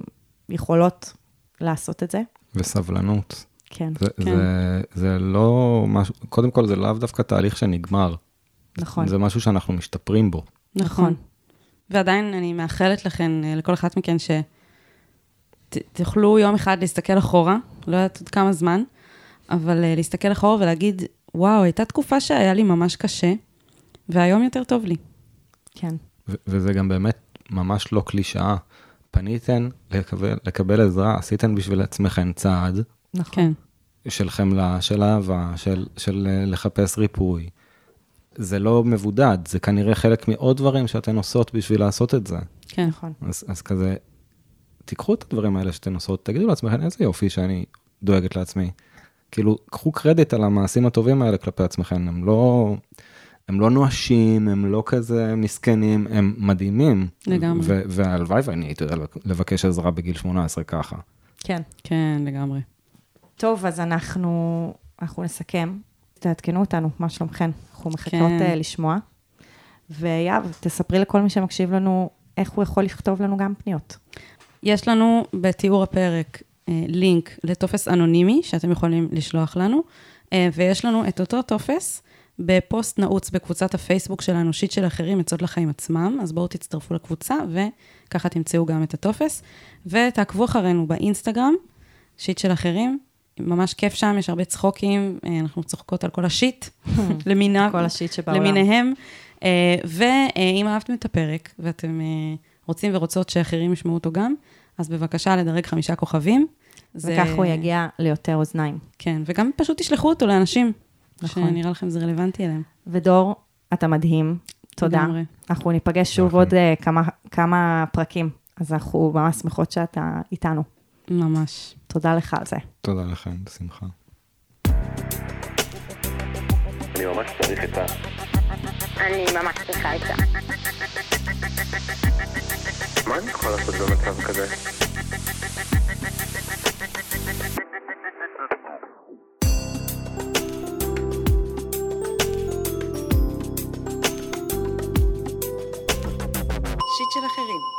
יכולות לעשות את זה. וסבלנות. כן, זה, כן. זה, זה לא משהו, קודם כל זה לאו דווקא תהליך שנגמר. נכון. זה משהו שאנחנו משתפרים בו. נכון. ועדיין אני מאחלת לכן, אה, לכל אחת מכן, שתוכלו יום אחד להסתכל אחורה, לא יודעת עוד כמה זמן, אבל אה, להסתכל אחורה ולהגיד, וואו, הייתה תקופה שהיה לי ממש קשה, והיום יותר טוב לי. כן. ו- וזה גם באמת ממש לא קלישאה. פניתן לקבל, לקבל עזרה, עשיתן בשביל עצמכן צעד נכון. כן, של חמלה, של אהבה, של, של אה, לחפש ריפוי. זה לא מבודד, זה כנראה חלק מעוד דברים שאתן עושות בשביל לעשות את זה. כן. נכון. אז, אז כזה, תיקחו את הדברים האלה שאתן עושות, תגידו לעצמכם, איזה יופי שאני דואגת לעצמי. כאילו, קחו קרדיט על המעשים הטובים האלה כלפי עצמכם, הם לא, הם לא נואשים, הם לא כזה מסכנים, הם מדהימים. לגמרי. ו- והלוואי ואני הייתי יודע לבקש עזרה בגיל 18 ככה. כן. כן, לגמרי. טוב, אז אנחנו, אנחנו נסכם. תעדכנו אותנו, מה שלומכם? אנחנו מחכות כן. כן. לשמוע. ויאב, תספרי לכל מי שמקשיב לנו איך הוא יכול לכתוב לנו גם פניות. יש לנו בתיאור הפרק אה, לינק לטופס אנונימי שאתם יכולים לשלוח לנו, אה, ויש לנו את אותו טופס בפוסט נעוץ בקבוצת הפייסבוק שלנו, שיט של אחרים, עצות לחיים עצמם, אז בואו תצטרפו לקבוצה וככה תמצאו גם את הטופס, ותעקבו אחרינו באינסטגרם, שיט של אחרים. ממש כיף שם, יש הרבה צחוקים, אה, אנחנו צוחקות על כל השיט, למינה, כל השיט שבעולם. למיניהם. ואם אהבתם את הפרק ואתם רוצים ורוצות שאחרים ישמעו אותו גם, אז בבקשה לדרג חמישה כוכבים. זה- וכך הוא יגיע ליותר אוזניים. כן, וגם פשוט תשלחו אותו לאנשים, נכון. שנראה לכם זה רלוונטי אליהם. ודור, אתה מדהים. תודה. לגמרי. אנחנו ניפגש שוב. עוד אה, כמה, כמה פרקים, אז אנחנו ממש שמחות שאתה איתנו. ממש. תודה לך על זה. תודה לכם, בשמחה. אני ממש צריך את ה... אני ממש צריכה את זה. מה אני יכול לעשות במצב כזה? שיט של אחרים.